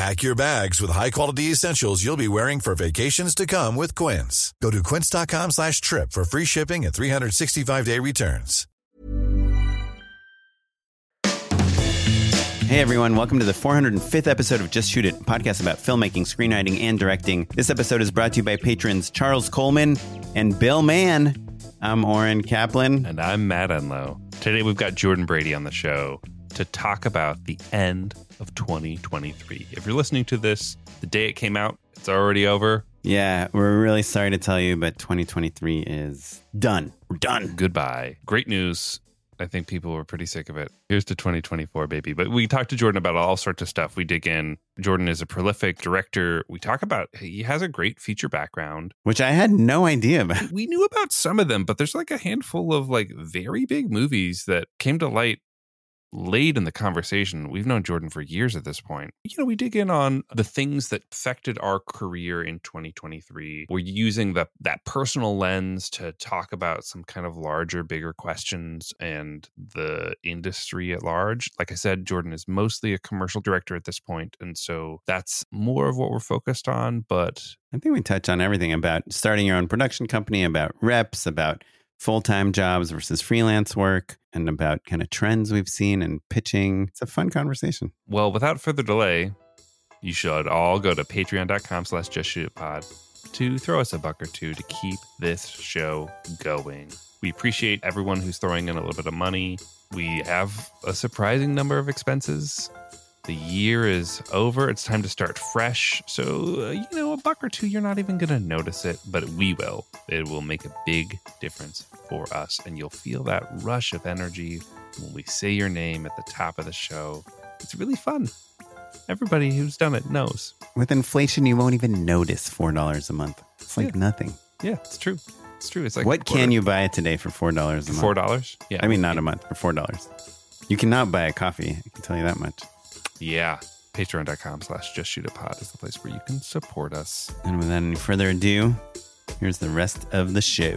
Pack your bags with high-quality essentials you'll be wearing for vacations to come with Quince. Go to quince.com slash trip for free shipping and 365-day returns. Hey everyone, welcome to the 405th episode of Just Shoot It, a podcast about filmmaking, screenwriting, and directing. This episode is brought to you by patrons Charles Coleman and Bill Mann. I'm Oren Kaplan. And I'm Matt Enlow. Today we've got Jordan Brady on the show to talk about the end of 2023. If you're listening to this the day it came out, it's already over. Yeah, we're really sorry to tell you, but 2023 is done. We're done. Goodbye. Great news. I think people were pretty sick of it. Here's to 2024, baby. But we talked to Jordan about all sorts of stuff. We dig in. Jordan is a prolific director. We talk about he has a great feature background, which I had no idea about. We knew about some of them, but there's like a handful of like very big movies that came to light late in the conversation. We've known Jordan for years at this point. You know, we dig in on the things that affected our career in 2023. We're using the, that personal lens to talk about some kind of larger, bigger questions and the industry at large. Like I said, Jordan is mostly a commercial director at this point, And so that's more of what we're focused on. But I think we touch on everything about starting your own production company, about reps, about full time jobs versus freelance work and about kind of trends we've seen and pitching. It's a fun conversation. Well, without further delay, you should all go to patreon.com slash just shoot pod to throw us a buck or two to keep this show going. We appreciate everyone who's throwing in a little bit of money. We have a surprising number of expenses the year is over. It's time to start fresh. So, uh, you know, a buck or two, you're not even going to notice it, but we will. It will make a big difference for us. And you'll feel that rush of energy when we say your name at the top of the show. It's really fun. Everybody who's done it knows. With inflation, you won't even notice $4 a month. It's like yeah. nothing. Yeah, it's true. It's true. It's like what can you buy today for $4 a month? $4? Yeah. I mean, not a month, for $4. You cannot buy a coffee. I can tell you that much. Yeah. Patreon.com slash just shoot a pod is the place where you can support us. And without any further ado, here's the rest of the show.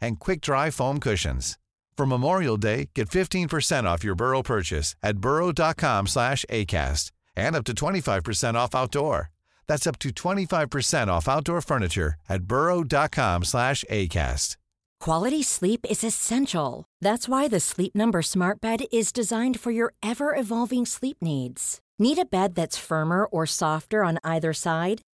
and quick-dry foam cushions. For Memorial Day, get 15% off your Burrow purchase at burrow.com slash ACAST and up to 25% off outdoor. That's up to 25% off outdoor furniture at burrow.com slash ACAST. Quality sleep is essential. That's why the Sleep Number smart bed is designed for your ever-evolving sleep needs. Need a bed that's firmer or softer on either side?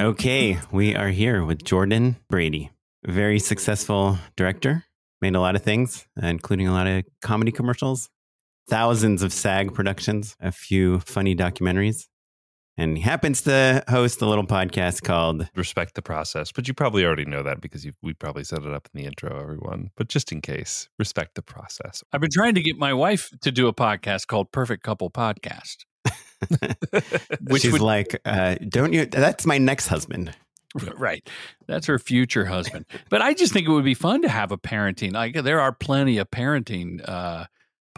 Okay, we are here with Jordan Brady, very successful director, made a lot of things, including a lot of comedy commercials, thousands of SAG productions, a few funny documentaries. And he happens to host a little podcast called Respect the process, but you probably already know that because you, we probably set it up in the intro, everyone. But just in case, respect the process. I've been trying to get my wife to do a podcast called Perfect Couple Podcast. Which She's would- like, uh, don't you? That's my next husband. right. That's her future husband. But I just think it would be fun to have a parenting. Like there are plenty of parenting uh,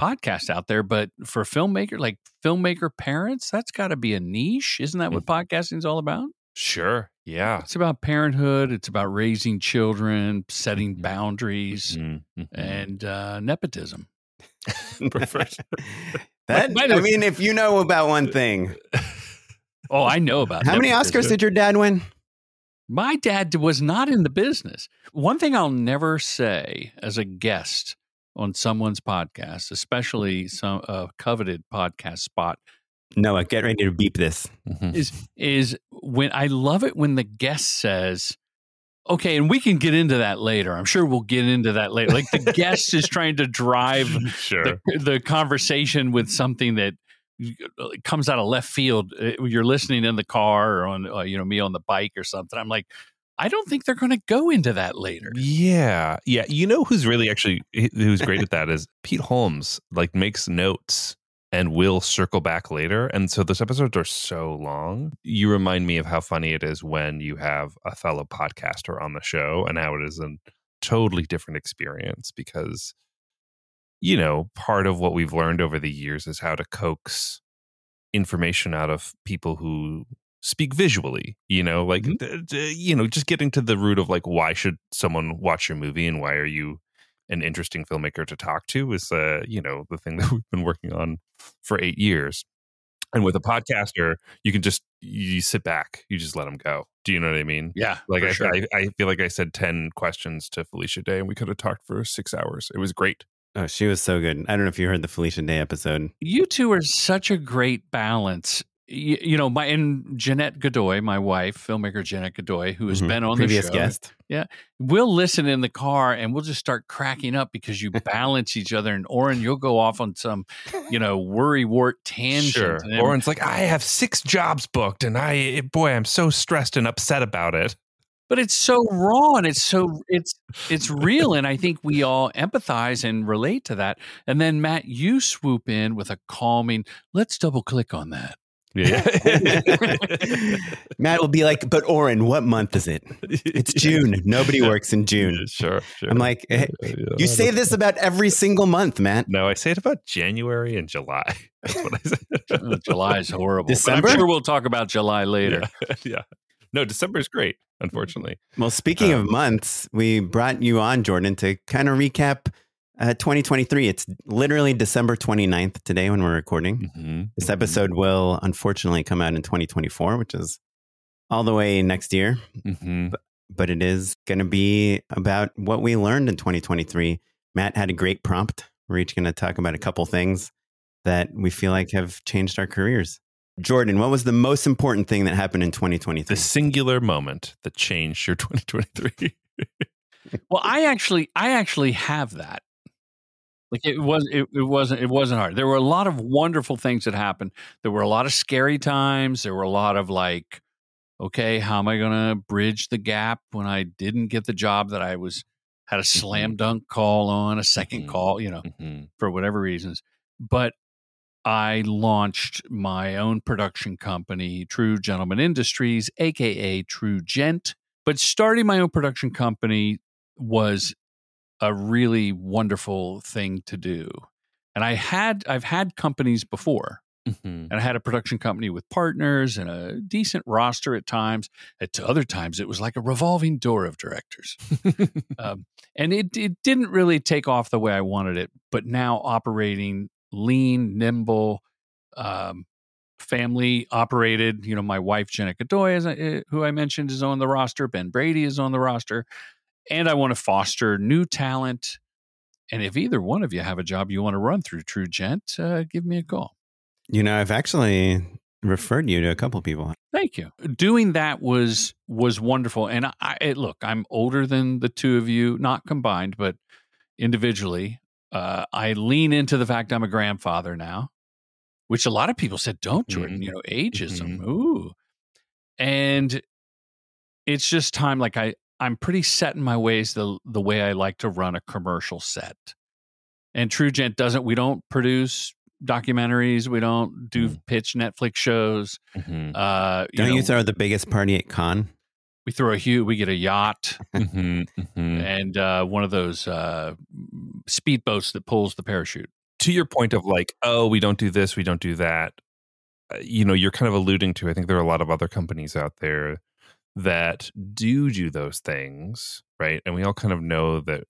podcasts out there, but for filmmaker, like filmmaker parents, that's got to be a niche. Isn't that what podcasting is all about? Sure. Yeah. It's about parenthood. It's about raising children, setting boundaries, Mhm, mhm. and uh, nepotism. that, By the I way- mean, if you know about one thing, Oh, I know about how many. Oscars did your dad win? My dad was not in the business. One thing I'll never say as a guest on someone's podcast, especially some uh, coveted podcast spot, Noah, get ready to beep this. Mhm. is is when I love it when the guest says, "Okay," and we can get into that later. I'm sure we'll get into that later. Like the guest is trying to drive sure. the, the conversation with something that comes out of left field. Uh, You're listening in the car or on, uh, you know, me on the bike or something. I'm like, I don't think they're going to go into that later. Yeah. Yeah. You know who's really actually who's great at that is Pete Holmes, like makes notes and we'll circle back later. And so those episodes are so long. You remind me of how funny it is when you have a fellow podcaster on the show and how it is a totally different experience because you know, part of what we've learned over the years is how to coax information out of people who speak visually you know like Mhm. d- you know just getting to the root of like why should someone watch your movie and why are you an interesting filmmaker to talk to is uh you know the thing that we've been working on for eight years and with a podcaster you can just you sit back you just let them go do you know what i mean Yeah, like for I, sure. I, I feel like i said 10 questions to felicia day and we could have talked for six hours it was great Oh, she was so good. I don't know if you heard the Felicia Day episode. you two are such a great balance. You, you know, my and Jeanette Godoy, my wife, filmmaker Jeanette Godoy, who has Mhm. been on Previous the show, guest. Yeah, we'll listen in the car and we'll just start cracking up because you balance each other. And Oren, you'll go off on some, you know, worry wart tangent. Sure. Then- Oren's like, I have six jobs booked, and I, boy, I'm so stressed and upset about it. but it's so raw and it's so it's it's real and i think we all empathize and relate to that and then matt you swoop in with a calming let's double click on that Yeah. Matt will be like, but Oren, what month is it? It's June. Nobody works in June. Sure, sure. I'm like, eh, Yeah, you say this about every single month, Matt. No, I say it about January and July. That's what I say. July is horrible December? but i'm sure we'll talk about july later Yeah. yeah. No, December is great, unfortunately. Well, speaking Um, of months, we brought you on, Jordan, to kind of recap uh, 2023. It's literally December 29th today when we're recording. Mhm. This episode will unfortunately come out in 2024, which is all the way next year, Mhm. but it is going to be about what we learned in 2023. Matt had a great prompt. We're each going to talk about a couple things that we feel like have changed our careers. Jordan, what was the most important thing that happened in 2023? The singular moment that changed your 2023. well i actually i actually have that like it was it, it wasn't it wasn't hard there were a lot of wonderful things that happened there were a lot of scary times there were a lot of like okay how am i going to bridge the gap when i didn't get the job that i was had a slam dunk call on a 2nd Mhm. call you know Mhm. for whatever reasons. But I launched my own production company, True Gentleman Industries, aka True Gent. But starting my own production company was a really wonderful thing to do. And I had I've had companies before. Mhm. and I had a production company with partners and a decent roster at times. At other times, it was like a revolving door of directors, um, and it it didn't really take off the way I wanted it. But now operating lean, nimble, um, family operated. You know, my wife Jenna Godoy, is, uh, who I mentioned, is on the roster. Ben Brady is on the roster, and I want to foster new talent. And if either one of you have a job you want to run through True Gent, uh, give me a call. You know, I've actually referred you to a couple people. Thank you. Doing that was was wonderful. And I, I look, I'm older than the two of you, not combined, but individually. Uh, I lean into the fact I'm a grandfather now, which a lot of people said, "Don't, Jordan." Mhm. You know, ageism. Ooh, and it's just time. Like I, I'm pretty set in my ways. The the way I like to run a commercial set, and TrueGent doesn't. We don't produce documentaries. We don't do Mm. pitch Netflix shows. Mhm. Uh, Don't you, throw the biggest party at con? we throw a huge we get a yacht Mhm. Mhm. and uh, one of those uh, speedboats that pulls the parachute to your point of like, oh, we don't do this, we don't do that. uh, You know, you're kind of alluding to. I think there are a lot of other companies out there that do do those things, right? And we all kind of know that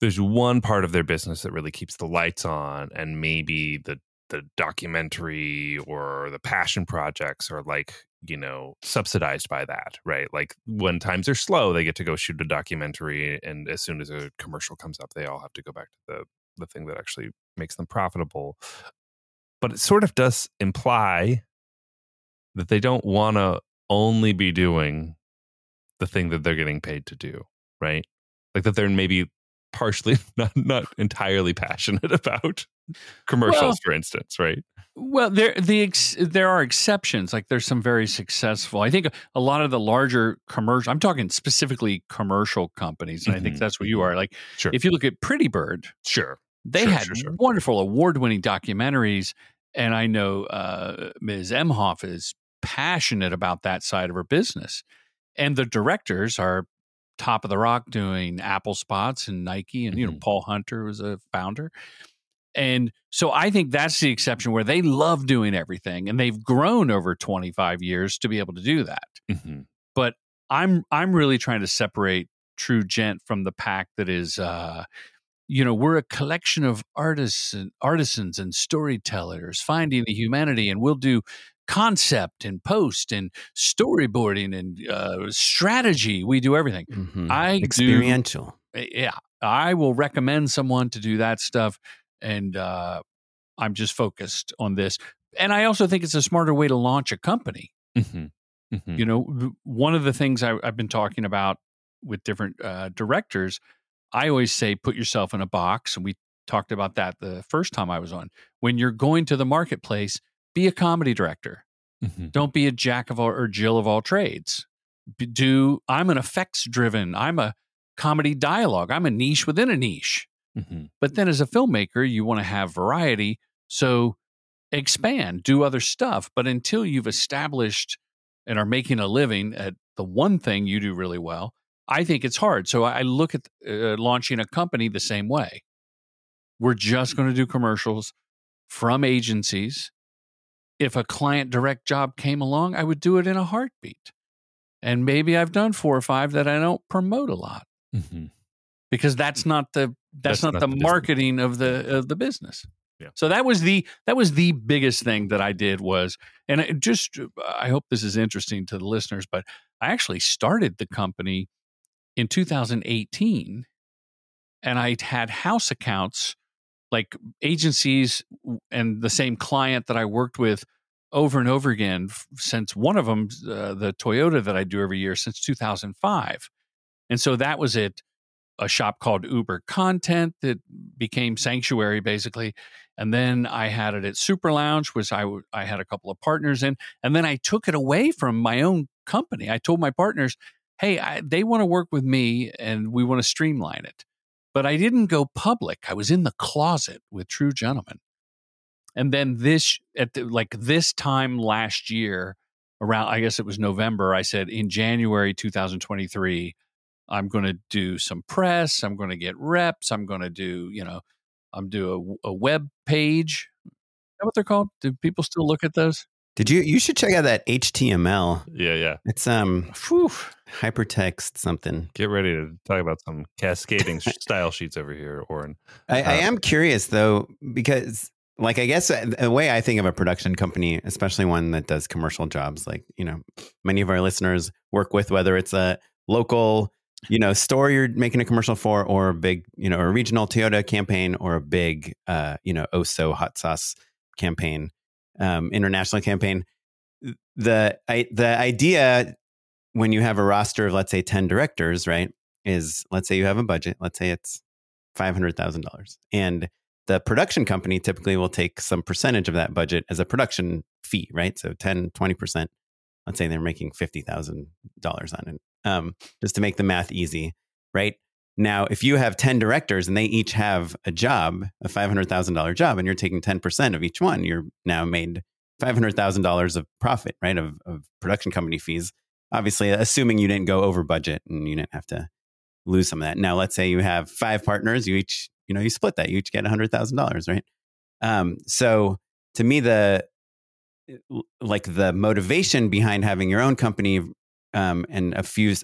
there's one part of their business that really keeps the lights on, and maybe the the documentary or the passion projects are like you know subsidized by that right like when times are slow they get to go shoot a documentary and as soon as a commercial comes up they all have to go back to the the thing that actually makes them profitable but it sort of does imply that they don't want to only be doing the thing that they're getting paid to do right? Like that they're maybe partially not not entirely passionate about commercials Well- for instance right? Well there the ex, there are exceptions like there's some very successful i think a lot of the larger commercial i'm talking specifically commercial companies and i think Mhm, that's what you are like sure. if you look at Prettybird sure they Sure, had sure. wonderful award-winning documentaries and i know uh, ms. Emhoff is passionate about that side of her business and the directors are top of the rock doing apple spots and nike and you know Mhm. paul hunter was a founder and so i think that's the exception where they love doing everything and they've grown over 25 years to be able to do that Mhm. but I'm I'm really trying to separate True Gent from the pack that is uh you know, we're a collection of artists and artisans and storytellers finding the humanity and we'll do concept and post and storyboarding and uh, strategy. We do everything. Mhm. I do- Experiential. Yeah. I will recommend someone to do that stuff and uh I'm just focused on this. And I also think it's a smarter way to launch a company Mhm. Mhm. you know one of the things I, i've been talking about with different uh, directors i always say put yourself in a box and we talked about that the first time i was on when you're going to the marketplace be a comedy director Mhm. don't be a jack of all or jill of all trades do i'm an effects driven i'm a comedy dialogue i'm a niche within a niche Mhm. but then as a filmmaker, you want to have variety. So expand, do other stuff. But until you've established and are making a living at the one thing you do really well, I think it's hard. So I look at uh, launching a company the same way. We're just going to do commercials from agencies. If a client direct job came along, I would do it in a heartbeat. And maybe I've done four or five that I don't promote a lot Mhm. because that's not the that's, That's not, not the, the business. marketing of the of the business. Yeah. So that was the that was the biggest thing that I did was, and just I hope this is interesting to the listeners, but I actually started the company in 2018, and I had house accounts like agencies and the same client that I worked with over and over again since one of them, uh, the Toyota that I do every year since 2005. And so that was it a shop called Uber Content that became Sanctuary basically. And then I had it at Super Lounge, which I, w- I had a couple of partners in. And then I took it away from my own company. I told my partners, hey, I, they want to work with me and we want to streamline it. But I didn't go public. I was in the closet with True Gentlemen. And then this, at the, like this time last year, around, I guess it was November, I said in January 2023, I'm going to do some press. I'm going to get reps. I'm going to do, you know, I'm do a, a web page, that what they're called? Do people still look at those? Did you? You should check out that HTML. Yeah, yeah. It's um Whew. hypertext something. Get ready to talk about some cascading style sheets over here, Oren. I, I Uh, am curious though because, like, I guess uh, the way I think of a production company, especially one that does commercial jobs, like you know, many of our listeners work with, whether it's a local, you know, store you're making a commercial for, or a big, you know, a regional Toyota campaign, or a big, uh, you know, Oso hot sauce campaign, um, international campaign. The I, the idea when you have a roster of let's say 10 directors right is let's say you have a budget let's say it's $500000 and the production company typically will take some percentage of that budget as a production fee right so 10 20% let's say they're making $50000 on it um, just to make the math easy right now if you have 10 directors and they each have a job a $500000 job and you're taking 10% of each one you're now made $500000 of profit right of, of production company fees obviously assuming you didn't go over budget and you didn't have to lose some of that. Now, let's say you have five partners, you each, you know, you split that, you each get hundred thousand dollars, right? Um, so to me, the like the motivation behind having your own company um, and a few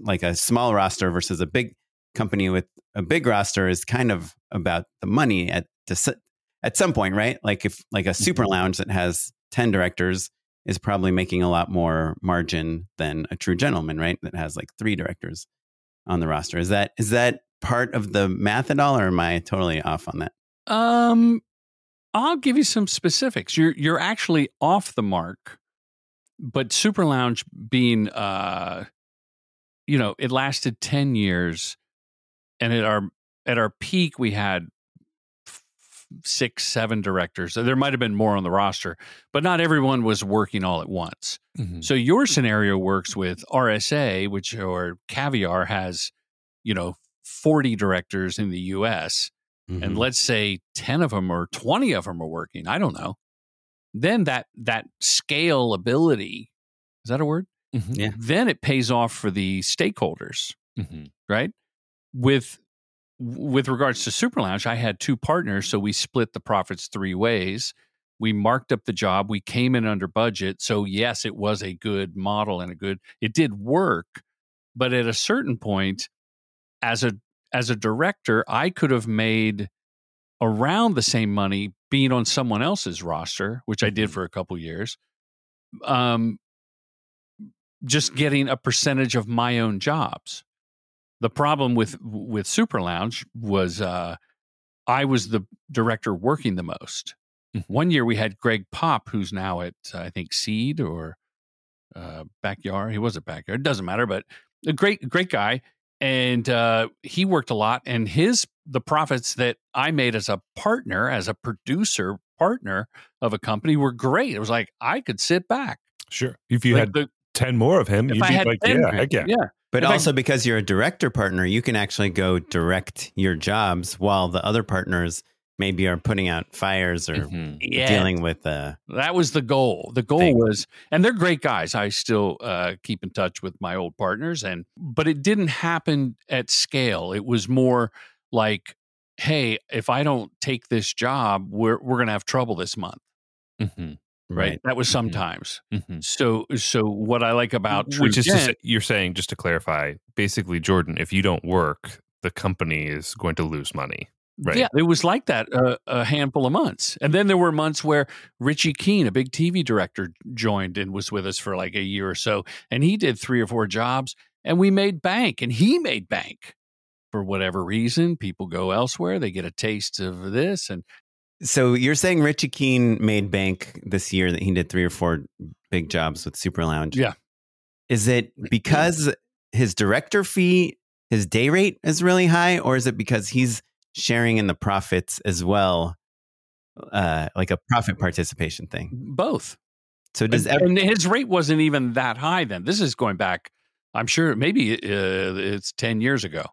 like a small roster versus a big company with a big roster is kind of about the money at to, at some point, right? Like if like a super lounge that has ten directors is probably making a lot more margin than a true gentleman, right? That has like three directors on the roster. Is that is that part of the math at all, or am I totally off on that? Um, I'll give you some specifics. You're you're actually off the mark, but Super Lounge being, uh, you know, it lasted ten years, and at our at our peak we had six, seven directors. There might have been more on the roster, but not everyone was working all at once. So your scenario works with RSA, which or Caviar has, you know, 40 directors in the US, Mm-hmm. and let's say 10 of them or 20 of them are working. I don't know. Then that that scalability, is that a word? Yeah. Then it pays off for the stakeholders, Mhm. right? With with regards to Super Lounge, I had two partners, so we split the profits three ways. We marked up the job. We came in under budget. So, yes, it was a good model and a good, it did work. But at a certain point, as a as a director, I could have made around the same money being on someone else's roster, which I did for a couple years. Um, just getting a percentage of my own jobs. The problem with with Super Lounge was uh, I was the director working the most. One year we had Greg Popp, who's now at uh, I think Seed or uh, Backyard. He was at Backyard. It doesn't matter, but a great great guy, and uh, he worked a lot. And his the profits that I made as a partner, as a producer partner of a company, were great. It was like I could sit back. Sure. If you Like had the- 10 more of him, you'd I be like, 10 yeah, heck yeah. yeah. But If I- also because you're a director partner, you can actually go direct your jobs while the other partners maybe are putting out fires or Mhm. Yeah. dealing with uh That was the goal. The goal Thing. was, and they're great guys. I still uh, keep in touch with my old partners, and but it didn't happen at scale. It was more like, hey, if I don't take this job, we're we're gonna have trouble this month, Mhm. Right? That was Mhm. sometimes. Mhm. So so what I like about True Which is to say, you're saying, just to clarify, basically, Jordan, if you don't work, the company is going to lose money. Right. Yeah, it was like that uh, a handful of months. And then there were months where Richie Keen, a big TV director, joined and was with us for like a year or so. And he did three or four jobs and we made bank and he made bank. For whatever reason, people go elsewhere, they get a taste of this. And So you're saying Richie Keen made bank this year that he did three or four big jobs with Super Lounge. Yeah. Is it because his director fee, his day rate is really high, or is it because he's sharing in the profits as well? Uh, like a profit participation thing. both. So does and, and his rate wasn't even that high then. This is going back, I'm sure maybe uh, it's 10 years ago.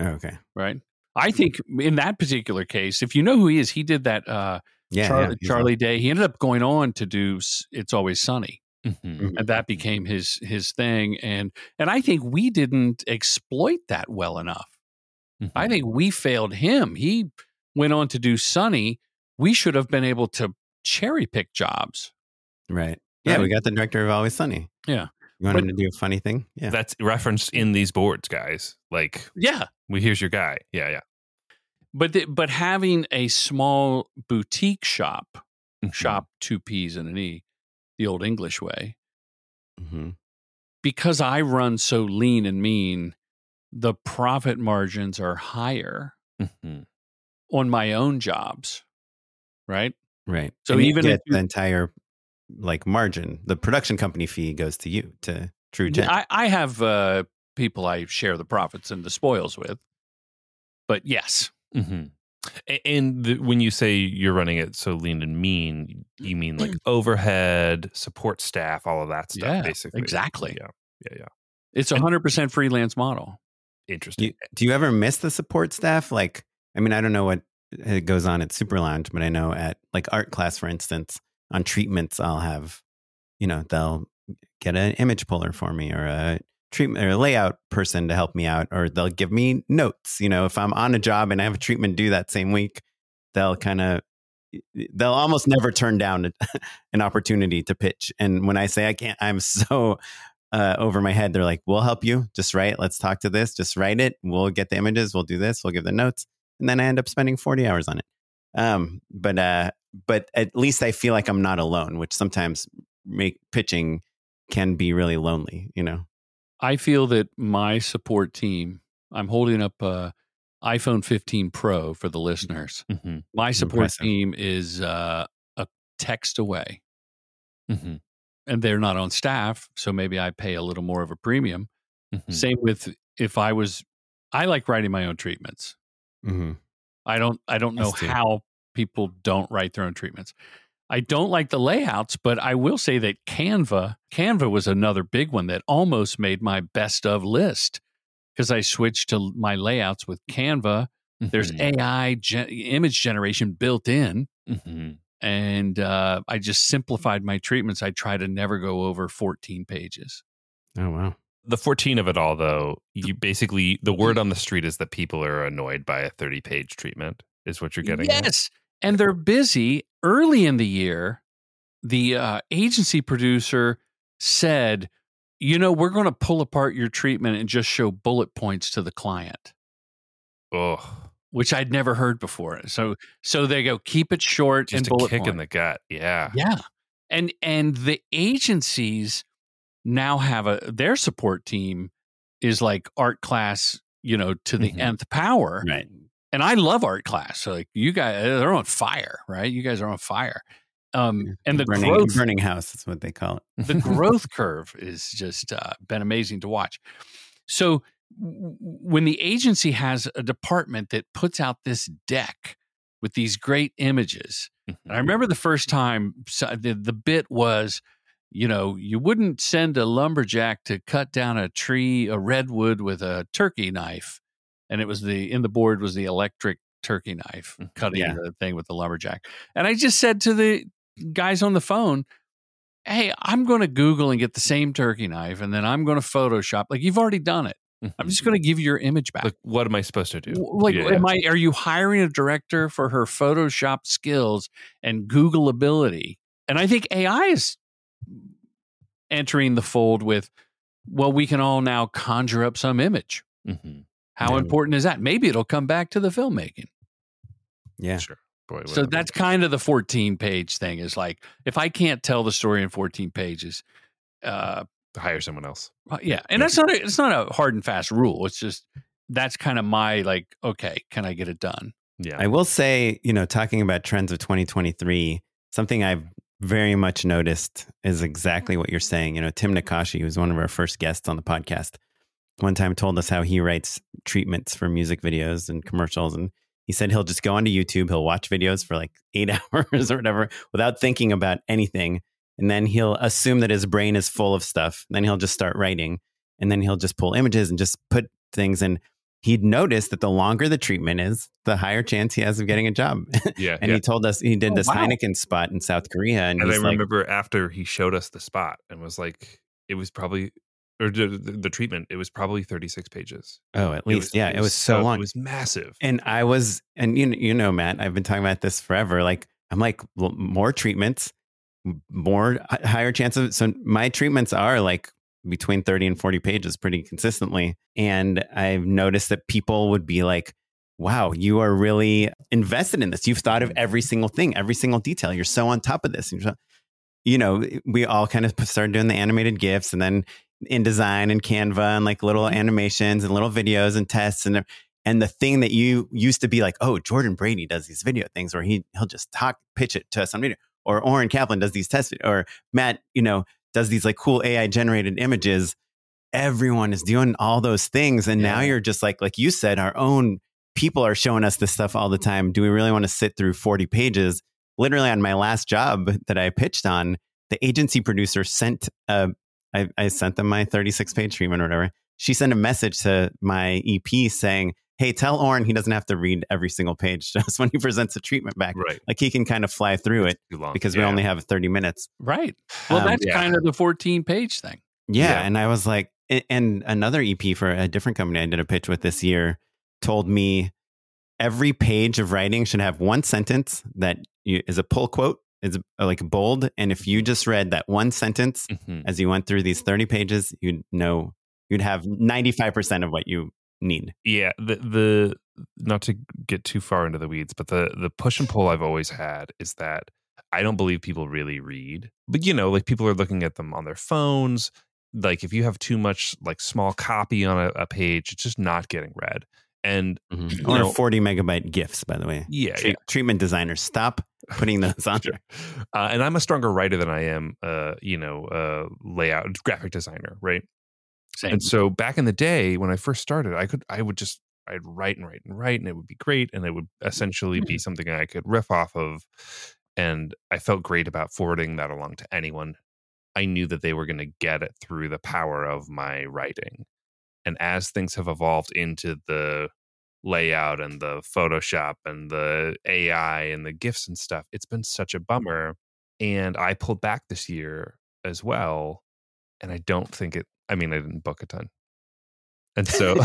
oh, okay. right? I think in that particular case, if you know who he is, he did that uh, Yeah. Char- yeah, he's Charlie Day. He ended up going on to do "It's Always Sunny," Mhm. Mhm. and that became his his thing. And and I think we didn't exploit that well enough. Mhm. I think we failed him. He went on to do Sunny. We should have been able to cherry pick jobs. Right. Yeah, Right. we got the director of Always Sunny. Yeah. You want But- him to do a funny thing? Yeah. That's referenced in these boards, guys. Like, Yeah. We here's your guy. Yeah, yeah. But the, but having a small boutique shop, Mhm. shop two P's and an E, the old English way, hmm because I run so lean and mean, the profit margins are higher Mhm. on my own jobs, right? Right. So And even you- the entire like margin, the production company fee goes to you to True Gent. I, I have uh, people I share the profits and the spoils with, but yes, Mhm. And the, when you say you're running it so lean and mean, you mean like overhead, support staff, all of that stuff, Yeah, basically. exactly. Yeah, yeah, yeah. it's a hundred percent freelance model. Interesting. You, do you ever miss the support staff? Like, I mean, I don't know what uh, goes on at Super Lounge, but I know at like art class, for instance, on treatments, I'll have, you know, they'll get an image puller for me or a treatment or layout person to help me out, or they'll give me notes. You know, if I'm on a job and I have a treatment due that same week, they'll kind of, they'll almost never turn down an opportunity to pitch. And when I say I can't, I'm so uh, over my head. They're like, "We'll help you. Just write. Let's talk to this. Just write it. We'll get the images. We'll do this. We'll give the notes." And then I end up spending forty hours on it. Um, but uh, but at least I feel like I'm not alone, which sometimes make pitching can be really lonely. You know. I feel that my support team. I'm holding up a iPhone 15 Pro for the listeners. Mhm. My support Impressive. team is uh, a text away, Mhm. and they're not on staff, so maybe I pay a little more of a premium. Mhm. Same with if I was. I like writing my own treatments. Mm-hmm. I don't I don't know how people don't write their own treatments. I don't like the layouts, but I will say that Canva Canva was another big one that almost made my best of list because I switched to my layouts with Canva. There's Mhm. AI gen- image generation built in, Mhm. and uh, I just simplified my treatments. I try to never go over 14 pages. Oh wow. The 14 of it all, though, you basically, the word on the street is that people are annoyed by a 30 page treatment, is what you're getting at. And they're busy. Early in the year, the uh, agency producer said, you know, we're going to pull apart your treatment and just show bullet points to the client, Oh, which I'd never heard before. So, so they go, keep it short just and a bullet kick in the gut. Yeah. Yeah. And and the agencies now have a their support team is like art class, you know, to the Mhm. nth power. Right. And I love art class. So like you guys they're on fire, right? You guys are on fire. Um and the burning, growth burning house. That's what they call it. the growth curve is just uh, been amazing to watch. So w- when the agency has a department that puts out this deck with these great images, and I remember the first time so the, the bit was, you know, you wouldn't send a lumberjack to cut down a tree, a redwood with a turkey knife, and it was the in the board was the electric turkey knife cutting Yeah. the thing with the lumberjack, and I just said to the guys on the phone, hey, I'm going to Google and get the same turkey knife, and then I'm going to Photoshop. Like you've already done it. I'm just going to give you your image back. Like, what am I supposed to do? Like, Yeah. am I? Are you hiring a director for her Photoshop skills and Google ability? And I think AI is entering the fold with, well, we can all now conjure up some image. Mhm. How Yeah. important is that? Maybe it'll come back to the filmmaking. Yeah. Sure. Boy, So whatever. that's kind of the 14 page thing. Is like if I can't tell the story in 14 pages, uh, hire someone else. Yeah, and that's not a, it's not a hard and fast rule. It's just that's kind of my like, okay, can I get it done? Yeah. I will say, you know, talking about trends of 2023, something I've very much noticed is exactly what you're saying. You know, Tim Nackashi, who was one of our first guests on the podcast, one time told us how he writes treatments for music videos and commercials. And he said he'll just go onto YouTube, he'll watch videos for like eight hours or whatever without thinking about anything. And then he'll assume that his brain is full of stuff. Then he'll just start writing. And then he'll just pull images and just put things in he'd noticed that the longer the treatment is, the higher chance he has of getting a job. Yeah. and yeah. he told us he did Oh, this wow. Heineken spot in South Korea, and, and I he's like, remember after he showed us the spot and was like, it was probably, or the, the, treatment, it was probably 36 pages. "Oh, at It least, yeah, it was so long." It was massive. and I was, and you you know, Matt, I've been talking about this forever. Like I'm like, well, more treatments, more uh, higher chance of. So my treatments are like between 30 and 40 pages pretty consistently. And I've noticed that people would be like, wow, you are really invested in this. You've thought of every single thing, every single detail. You're so on top of this. You're so- you know, we all kind of started doing the animated GIFs and then InDesign and Canva and like little animations and little videos and tests and and the thing that you used to be like, oh, Jordan Brady does these video things where he he'll just talk, pitch it to us on video, or Oren Kaplan does these tests, or Matt, you know, does these like cool AI generated images. Everyone is doing all those things, and now you're just like, like you said, our own people are showing us this stuff all the time. Do we really want to sit through 40 pages? Literally on my last job that I pitched on, the agency producer sent uh, I, I sent them my 36 page treatment or whatever. She sent a message to my EP saying, Hey, tell Oren he doesn't have to read every single page just when he presents the treatment back. Right. Like he can kind of fly through it Too long. because we only have 30 minutes. Right. Well, Um, that's yeah. kind of the 14 page thing. Yeah, Yeah. And I was like, and another EP for a different company I did a pitch with this year told me every page of writing should have one sentence that is a pull quote, is like bold. And if you just read that one sentence Mhm. as you went through these 30 pages, you'd know, you'd have 95% of what you need. yeah the the not to get too far into the weeds but the the push and pull i've always had is that i don't believe people really read but you know like people are looking at them on their phones like if you have too much like small copy on a, a page it's just not getting read and you Or know, 40 megabyte GIFs, by the way. yeah, Tre- yeah. Treatment designers, stop putting those on there. Uh, and i'm a stronger writer than i am uh you know uh layout graphic designer right Same. And so back in the day when I first started, I could I would just I'd write and write and write and it would be great and it would essentially be something I could riff off of and I felt great about forwarding that along to anyone. I knew that they were going to get it through the power of my writing. And as things have evolved into the layout and the Photoshop and the AI and the GIFs and stuff, it's been such a bummer. And I pulled back this year as well. And I don't think it, I mean, I didn't book a ton. And so,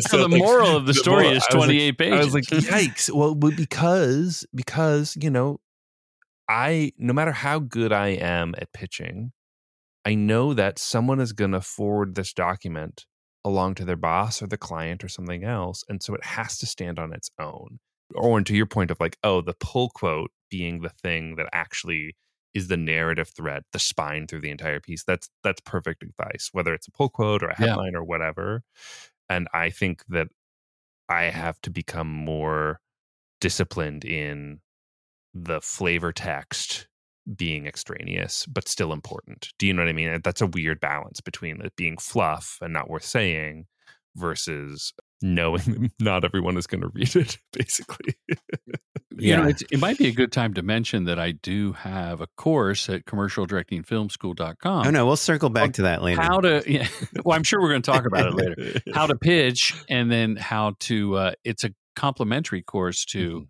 So the moral of the story moral- is I was like- 28 I was like, yikes. Well, because, because, you know, I, no matter how good I am at pitching, I know that someone is going to forward this document along to their boss or the client or something else. And so it has to stand on its own. Or to your point of like, oh, the pull quote being the thing that actually is the narrative thread, the spine through the entire piece. That's that's perfect advice, whether it's a pull quote or a Yeah. headline or whatever. And I think that I have to become more disciplined in the flavor text being extraneous but still important. Do you know what I mean? That's a weird balance between it being fluff and not worth saying versus knowing that not everyone is going to read it basically. You know, it's, it might be a good time to mention that I do have a course at commercialdirectingfilmschool.com. Oh, no, we'll circle back to that later. How to, yeah, well, I'm sure we're going to talk about it later. How to pitch and then how to, uh, it's a complimentary course to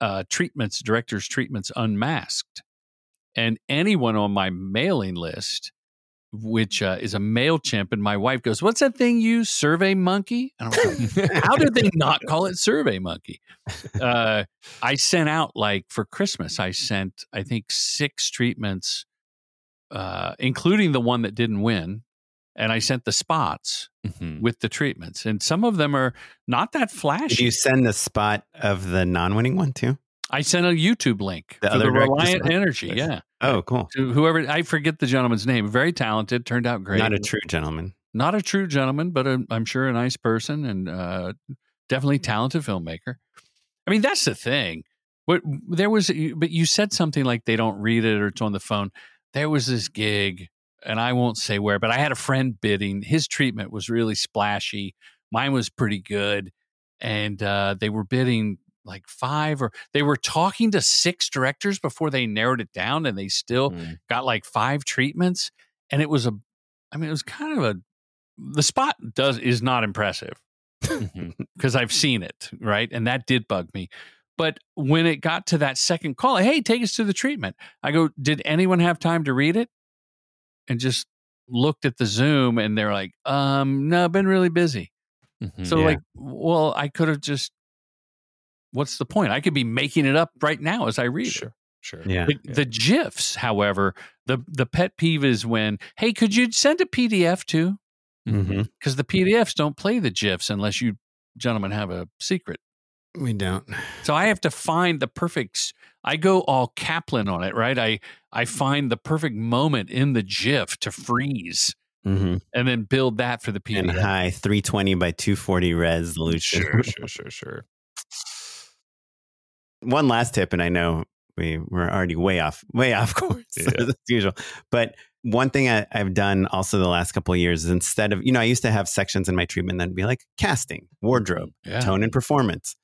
uh, treatments, directors' treatments unmasked. And anyone on my mailing list, which uh, is a MailChimp, and my wife goes, What's that thing you? Survey Monkey? And I was like, How did they not call it Survey Monkey? Uh, I sent out, like, for Christmas, I sent, I think, six treatments, uh, including the one that didn't win. And I sent the spots Mhm. with the treatments. And some of them are not that flashy. Did you send the spot of the non winning one too? I sent a YouTube link The other the Reliant? Energy. Yeah. Oh, cool. To whoever, I forget the gentleman's name. Very talented. Turned out great. Not a true gentleman. Not a true gentleman, but a, I'm sure a nice person and uh, definitely talented filmmaker. I mean, that's the thing. But there was, but you said something like they don't read it or it's on the phone. There was this gig, and I won't say where, but I had a friend bidding. His treatment was really splashy. Mine was pretty good, and uh, they were bidding like five or they were talking to six directors before they narrowed it down, and they still Mm. got like five treatments, and it was a, I mean, it was kind of a. The spot does is not impressive because I've seen it, right? And that did bug me. But when it got to that second call, hey, take us to the treatment. I go, did anyone have time to read it? And just looked at the Zoom and they're like, um, no, I've been really busy. Mhm. So Yeah. like, well, I could have just what's the point? I could be making it up right now as I read it. Sure. Sure. Yeah. The, the GIFs, however, the the pet peeve is when, hey, could you send a PDF too? hmm Because the PDFs don't play the GIFs unless you gentlemen have a secret. We don't. So I have to find the perfect. I go all Kaplan on it, right? I I find the perfect moment in the GIF to freeze, hmm and then build that for the PDF. And PDF. high 320 by 240 resolution. Sure. Sure. Sure. Sure. One last tip, and I know we we're already way off, way off course Yeah. as usual. But one thing I, I've done also the last couple of years is instead of, you know, I used to have sections in my treatment that'd be like casting, wardrobe, Yeah. tone and performance.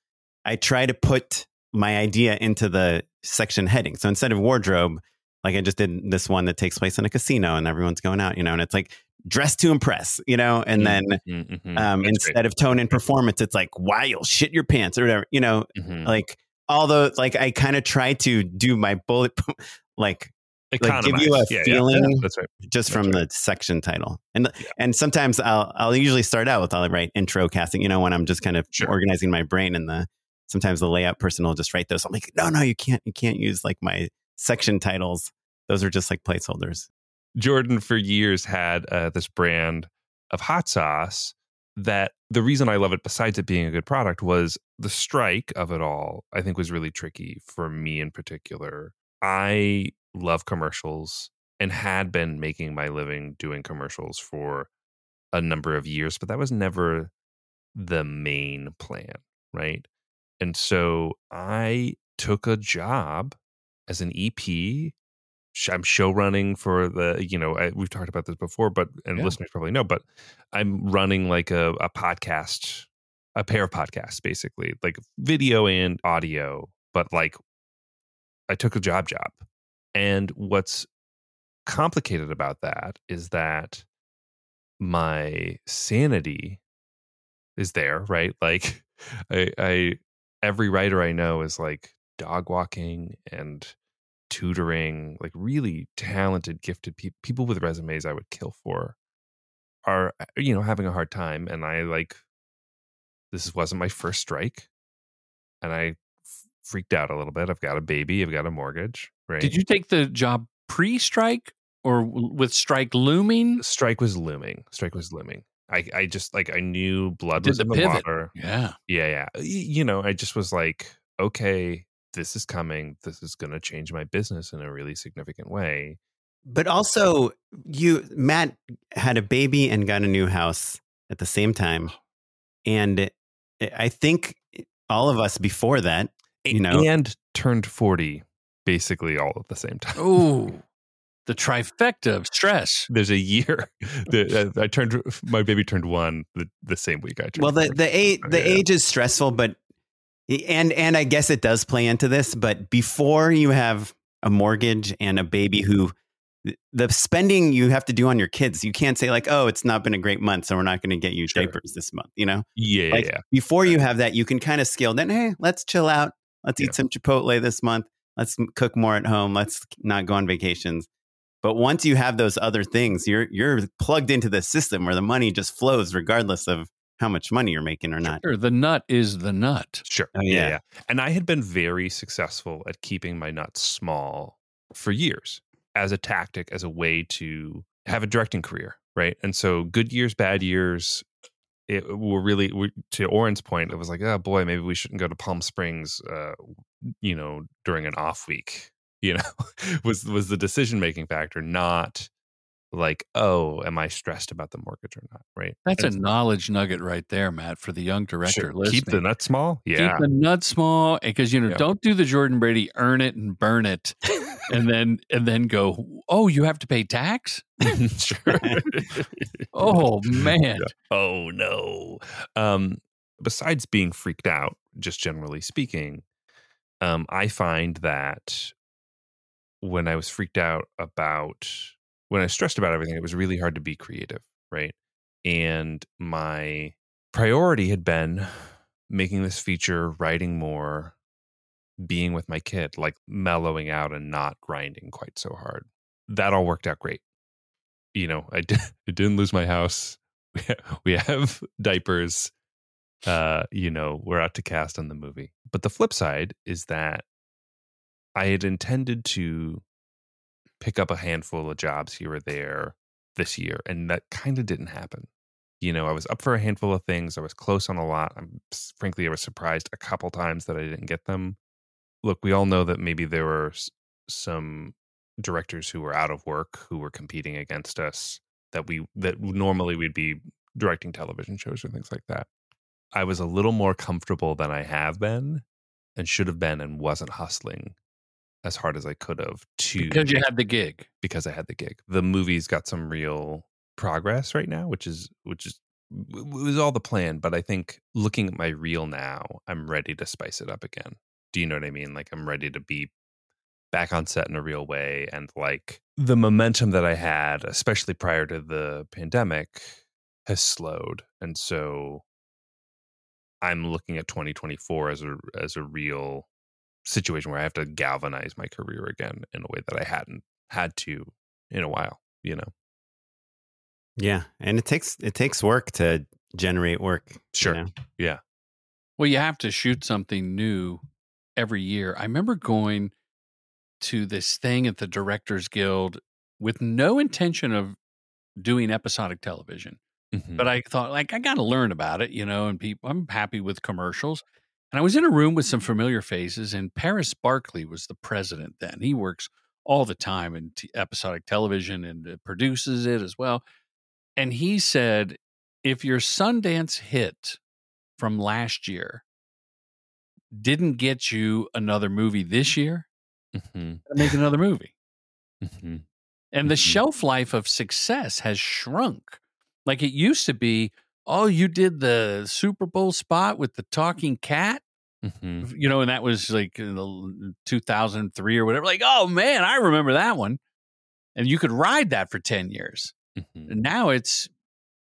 I try to put my idea into the section heading. So instead of wardrobe, like I just did this one that takes place in a casino and everyone's going out, you know, and it's like dress to impress, you know, and then Mhm, mhm. um, That's great. instead of tone and performance, it's like why you'll shit your pants or whatever, you know, Mhm. like although like I kind of try to do my bullet like like, give you a Yeah, feeling yeah, That's right. just That's from right. the section title. And and sometimes I'll I'll usually start out with I'll write intro casting, you know, when I'm just kind of Sure. organizing my brain and the sometimes the layout person will just write those. I'm like, no, no, you can't you can't use like my section titles. Those are just like placeholders. Jordan for years had uh, this brand of hot sauce that the reason I love it, besides it being a good product, was the strike of it all, I think was really tricky for me in particular. I love commercials and had been making my living doing commercials for a number of years, but that was never the main plan, right? And so I took a job as an EP I'm show running for the you know I, we've talked about this before, but and Yeah. listeners probably know, but I'm running like a, a podcast, a pair of podcasts basically, like video and audio, but like I took a job job, and what's complicated about that is that my sanity is there, right? Like I, I every writer I know is like dog walking and tutoring, like really talented, gifted people, people with resumes I would kill for are, you know, having a hard time. And I like, this wasn't my first strike. And I f- freaked out a little bit. I've got a baby, I've got a mortgage, right? Did you take the job pre-strike or with strike looming? Strike was looming. Strike was looming. I, I just like, I knew blood Did was the in the pivot. water. Yeah. Yeah, yeah. You know, I just was like, okay, this is coming. This is going to change my business in a really significant way. But also, you Matt had a baby and got a new house at the same time, oh. And I think all of us before that, you know, and turned 40 basically all at the same time. Oh, the trifecta of stress. There's a year that uh, I turned, my baby turned one the, the same week I turned well, the the age the Yeah. age is stressful, but and and I guess it does play into this. But before you have a mortgage and a baby, who the spending you have to do on your kids, you can't say like, oh, it's not been a great month, so we're not going to get you Sure. diapers this month. You know, Yeah, like yeah. before you have that, you can kind of scale down. Hey, let's chill out. Let's Yeah. eat some Chipotle this month. Let's cook more at home. Let's not go on vacations. But once you have those other things, you're you're plugged into the system where the money just flows regardless of how much money you're making or not. Sure, the nut is the nut. Sure. Oh, yeah. yeah. yeah. And I had been very successful at keeping my nuts small for years as a tactic, as a way to have a directing career. Right. And so good years, bad years, it were really, we, to Oren's point, it was like, oh boy, maybe we shouldn't go to Palm Springs, uh, you know, during an off week, you know, was, was the decision making factor, not like, oh, am I stressed about the mortgage or not? Right. That's a knowledge nugget right there, Matt, for the young director. sure, keep the nut small. Yeah. Keep the nut small because you know Yeah. don't do the Jordan Brady earn it and burn it and then and then go oh you have to pay tax sure. oh man. Oh no. Um, besides being freaked out, just generally speaking, um, I find that when I was freaked out about when I was stressed about everything, it was really hard to be creative, right? And my priority had been making this feature, writing more, being with my kid, like mellowing out and not grinding quite so hard. That all worked out great. You know, I, did, I didn't lose my house. We ha- we have diapers. uh, you know, we're out to cast on the movie. But the flip side is that I had intended to pick up a handful of jobs here or there this year, and that kind of didn't happen. You know, I was up for a handful of things. I was close on a lot. I'm frankly, I was surprised a couple times that I didn't get them. Look, we all know that maybe there were some directors who were out of work who were competing against us that we that normally we'd be directing television shows or things like that. I was a little more comfortable than I have been and should have been and wasn't hustling as hard as I could have to Because you had the gig. because I had the gig. The movie's got some real progress right now, which is which is it was all the plan. But I think looking at my reel now, I'm ready to spice it up again. Do you know what I mean? Like I'm ready to be back on set in a real way, and like the mm-hmm. momentum that I had, especially prior to the pandemic, has slowed, and so I'm looking at 2024 as a as a real situation where I have to galvanize my career again in a way that I hadn't had to in a while, you know. Yeah, and it takes it takes work to generate work. you Sure. know? Yeah. Well, you have to shoot something new every year. I remember going to this thing at the Directors Guild with no intention of doing episodic television. Mhm. But I thought, like, I got to learn about it, you know, and people, I'm happy with commercials. And I was in a room with some familiar faces, and Paris Barclay was the president then. He works all the time in t- episodic television and uh, produces it as well. And he said, if your Sundance hit from last year didn't get you another movie this year, Mhm. make another movie. Mhm. And the Mhm. shelf life of success has shrunk. Like it used to be, oh, you did the Super Bowl spot with the talking cat, Mhm. you know, and that was like in the 2003 or whatever. Like, oh man, I remember that one. And you could ride that for 10 years. Mhm. And now it's,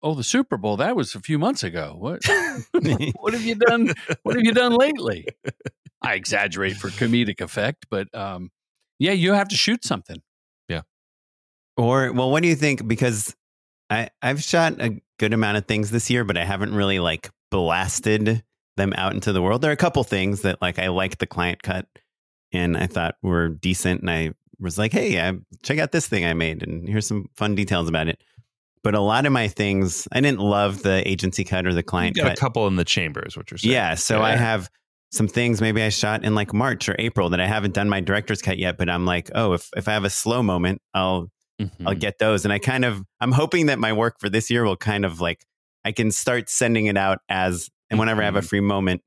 oh, the Super Bowl, that was a few months ago. What, what have you done? What have you done lately? I exaggerate for comedic effect, but um, yeah, you have to shoot something. Yeah. Or well, what do you think? Because I I've shot a good amount of things this year, but I haven't really like blasted them out into the world. There are a couple things that like I liked the client cut and I thought were decent, and I was like, hey, I, check out this thing I made, and here's some fun details about it. But a lot of my things, I didn't love the agency cut or the You client got cut. a couple in the chambers, what you're saying. Yeah. So I have some things maybe I shot in like March or April that I haven't done my director's cut yet, but I'm like, oh, if, if I have a slow moment, I'll Mhm. I'll get those. And I kind of I'm hoping that my work for this year will kind of like I can start sending it out as and whenever I have a Mhm. free moment,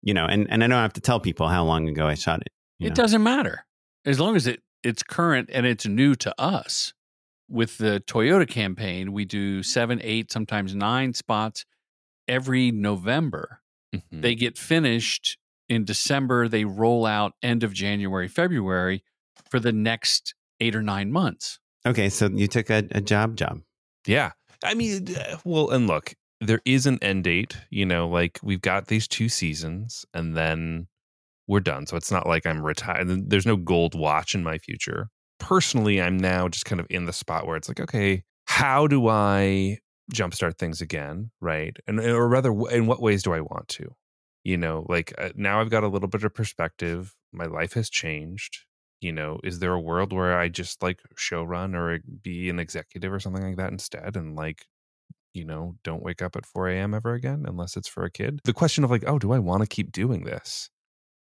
you know, and, and I don't have to tell people how long ago I shot it. It know? doesn't matter as long as it it's current and it's new to us. With the Toyota campaign, we do seven, eight, sometimes nine spots every November. Mhm. They get finished in December. They roll out end of January, February for the next eight or nine months. Okay, so you took a, a job job. Yeah. I mean, uh, well, and look, there is an end date, you know, like we've got these two seasons and then we're done. So it's not like I'm retired. There's no gold watch in my future. Personally, I'm now just kind of in the spot where it's like, okay, how do I jumpstart things again? Right. And, or rather, in what ways do I want to? You know, like uh, now I've got a little bit of perspective. My life has changed. You know, is there a world where I just like show run or be an executive or something like that instead? And like, you know, don't wake up at 4 a.m. ever again unless it's for a kid. The question of like, oh, do I want to keep doing this?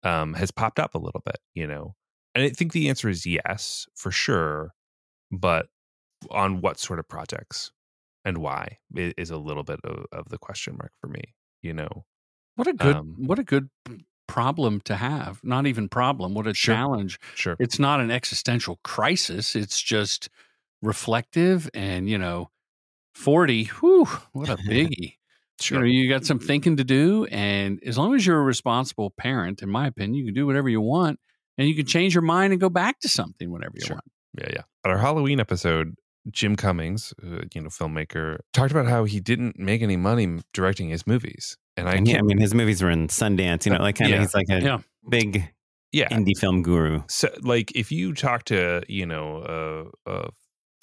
Um, has popped up a little bit, you know. And I think the answer is yes, for sure. But on what sort of projects and why is a little bit of, of the question mark for me, you know. What a good Um, what a good problem to have. Not even problem, what a Sure. challenge. Sure. It's not an existential crisis. It's just reflective and, you know, 40, whew, what a biggie. Sure. You know, you got some thinking to do. And as long as you're a responsible parent, in my opinion, you can do whatever you want and you can change your mind and go back to something whenever you Sure. want. Yeah, yeah. At our Halloween episode, Jim Cummings, uh, you know, filmmaker, talked about how he didn't make any money directing his movies, and I And yeah, I mean, his movies were in Sundance, you know, like kind of Yeah. he's like a Yeah. big yeah, indie film guru. so like if you talk to you know a, a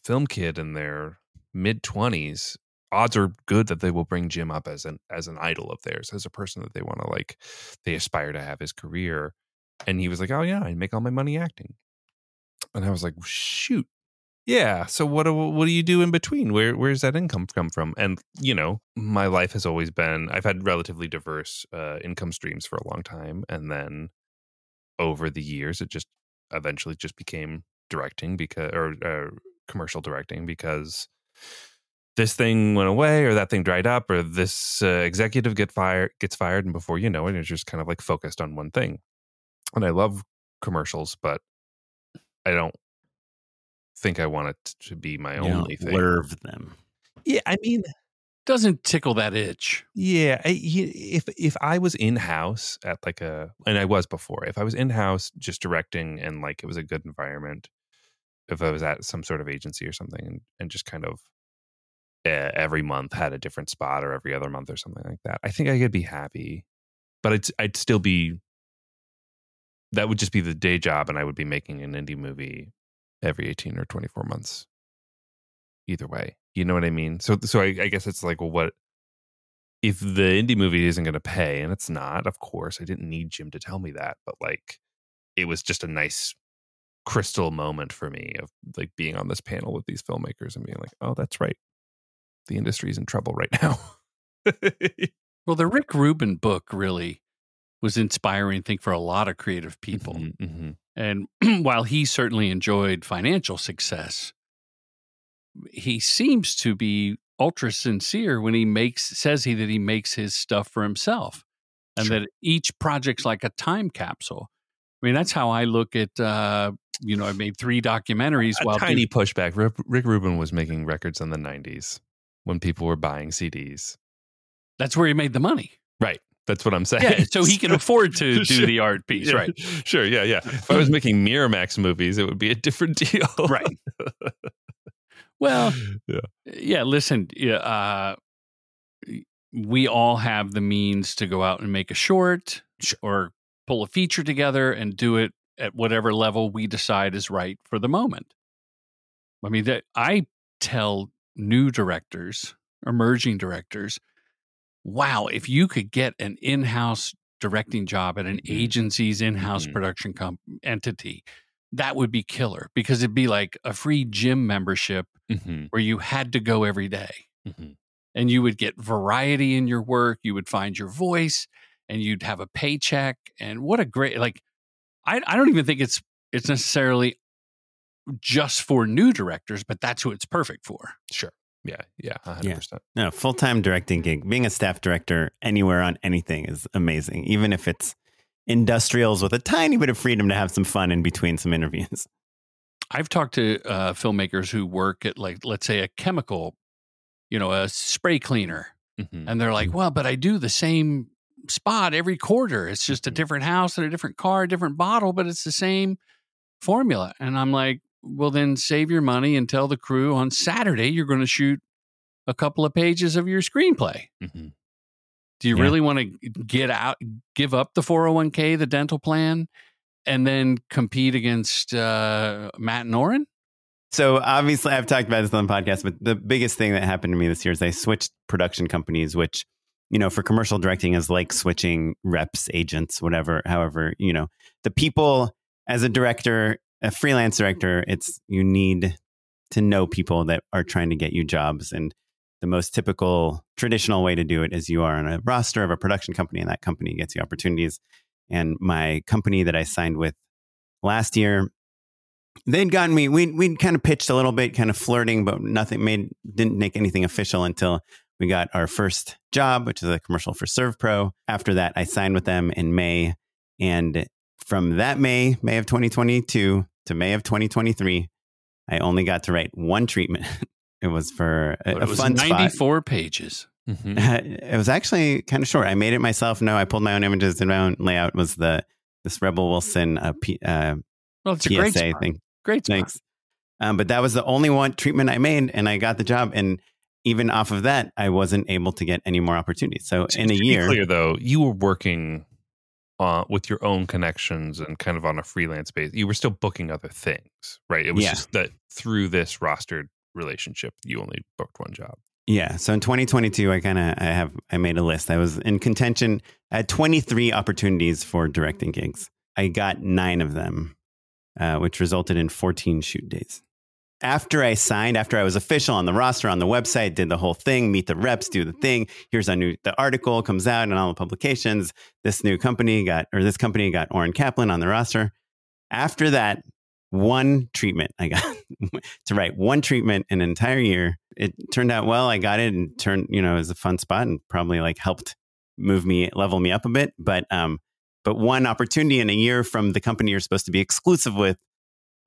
film kid in their mid twenties, odds are good that they will bring Jim up as an as an idol of theirs, as a person that they want to like, they aspire to have his career. And he was like, "Oh yeah, I make all my money acting." And I was like, "Shoot, yeah. So what do what do you do in between? Where where's that income come from?" And you know, my life has always been I've had relatively diverse uh, income streams for a long time, and then over the years, it just eventually just became directing because or uh, commercial directing because this thing went away or that thing dried up or this uh, executive get fired gets fired and before you know it it's just kind of like focused on one thing and i love commercials but i don't think i want it to be my You only thing Lurve them. yeah i mean Doesn't tickle that itch. yeah I, if if i was in house at like a and i was before if i was in house just directing and like it was a good environment if i was at some sort of agency or something and, and just kind of uh, every month had a different spot or every other month or something like that i think i could be happy but i'd, I'd still be that would just be the day job and i would be making an indie movie every 18 or 24 months. Either way you know what i mean? So so i, I guess it's like well what if the indie movie isn't going to pay and it's not of course i didn't need jim to tell me that but like it was just a nice crystal moment for me of like being on this panel with these filmmakers and being like oh that's right. The industry's in trouble right now. Well, the Rick Rubin book really was inspiring, I think, for a lot of creative people. Mhm, mhm. And while he certainly enjoyed financial success, he seems to be ultra sincere when he makes says he that he makes his stuff for himself, and Sure. that each project's like a time capsule. I mean, that's how I look at. Uh, you know, I made three documentaries a while tiny doing- pushback rick rubin was making records in the 90s when people were buying cds that's where he made the money. right that's what i'm saying Yeah, so he can afford to do Sure. the art piece, Yeah, right? Sure, yeah, yeah. If I was making Miramax movies, it would be a different deal. Right. Well, Yeah. yeah. Listen, yeah, uh, we all have the means to go out and make a short Sure. or pull a feature together and do it at whatever level we decide is right for the moment. I mean, that I tell new directors, emerging directors, wow, if you could get an in-house directing job at an Mhm. agency's in-house Mhm. production comp- entity, that would be killer because it'd be like a free gym membership Mm-hmm, where you had to go every day mm-hmm. and you would get variety in your work you would find your voice and you'd have a paycheck and what a great like i, I don't even think it's it's necessarily just for new directors but that's who it's perfect for Sure. Yeah, yeah, 100%. No, full time directing gig. Being a staff director anywhere on anything is amazing, even if it's industrials with a tiny bit of freedom to have some fun in between some interviews. i've talked to uh, filmmakers who work at like let's say a chemical you know a spray cleaner Mhm. and they're like well but i do the same spot every quarter it's just a Mhm. different house and a different car a different bottle but it's the same formula and i'm like well then save your money and tell the crew on saturday you're going to shoot a couple of pages of your screenplay Mhm. do you Yeah. really want to get out give up the 401k the dental plan and then compete against uh, matt Norin? So obviously, I've talked about this on the podcast, but the biggest thing that happened to me this year is I switched production companies, which, you know, for commercial directing is like switching reps, agents, whatever. However, you know, the people as a director, a freelance director, it's you need to know people that are trying to get you jobs. And the most typical traditional way to do it is you are on a roster of a production company, and that company gets you opportunities. And my company that I signed with last year they'd gotten me we we'd kind of pitched a little bit kind of flirting but nothing made didn't make anything official until we got our first job which is a commercial for servpro after that i signed with them in may and from that may may of 2022 to may of 2023 i only got to write one treatment it was for a, it was fun spot 94 pages Mhm. it was actually kind of short. I made it myself. No, I pulled my own images, did my own layout. Was the this Rebel Wilson uh, P, uh, well it's a great PSA spot. thing? great spot. Thanks. Um, but that was the only one treatment I made, and I got the job. And even off of that, I wasn't able to get any more opportunities. So in a To be year, clear though, you were working uh, with your own connections and kind of on a freelance base. You were still booking other things, right? It was Yeah. just that through this rostered relationship, you only booked one job. Yeah. So in 2022, I kind of I have I made a list. I was in contention. at 23 opportunities for directing gigs. I got nine of them, uh, which resulted in 14 shoot days. After I signed, after I was official on the roster on the website, did the whole thing, meet the reps, do the thing. Here's a new the article comes out in all the publications. This new company got or this company got Oren Kaplan on the roster. After that, one treatment I got to write one treatment an entire year. It turned out well. I got it and turned, you know, it was a fun spot and probably like helped move me, level me up a bit. But, um, but one opportunity in a year from the company you're supposed to be exclusive with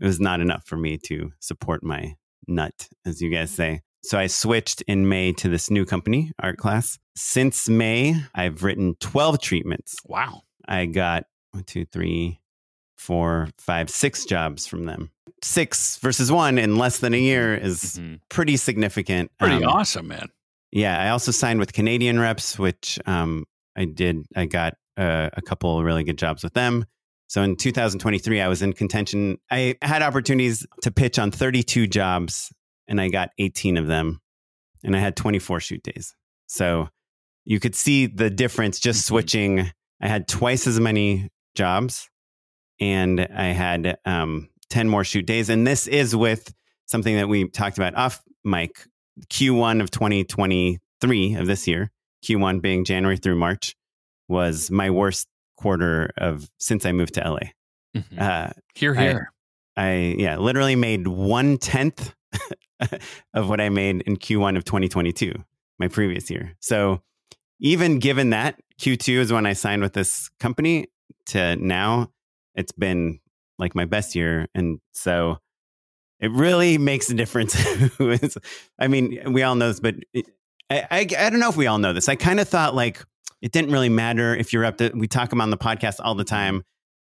it was not enough for me to support my nut, as you guys say. So I switched in May to this new company, Art Class. Since May, I've written 12 treatments. Wow. I got one, two, three, four, five, six jobs from them. Six versus one in less than a year is Mhm. pretty significant. Pretty Um, awesome, man. Yeah, I also signed with Canadian reps, which um, I did. I got uh, a couple of really good jobs with them. So in 2023, I was in contention. I had opportunities to pitch on 32 jobs, and I got 18 of them, and I had 24 shoot days. So you could see the difference just Mhm. switching. I had twice as many jobs, and I had um, 10 more shoot days. And this is with something that we talked about off mic Q1 of 2023 of this year, Q1 being January through March, was my worst quarter of since I moved to LA. Mhm. Uh, Here, here. I yeah, literally made one tenth of what I made in Q1 of 2022, my previous year. So even given that Q2 is when I signed with this company to now, it's been like my best year, and so it really makes a difference. I mean, we all know this, but it, I, I I don't know if we all know this. I kind of thought like it didn't really matter if you're up to. We talk about on the podcast all the time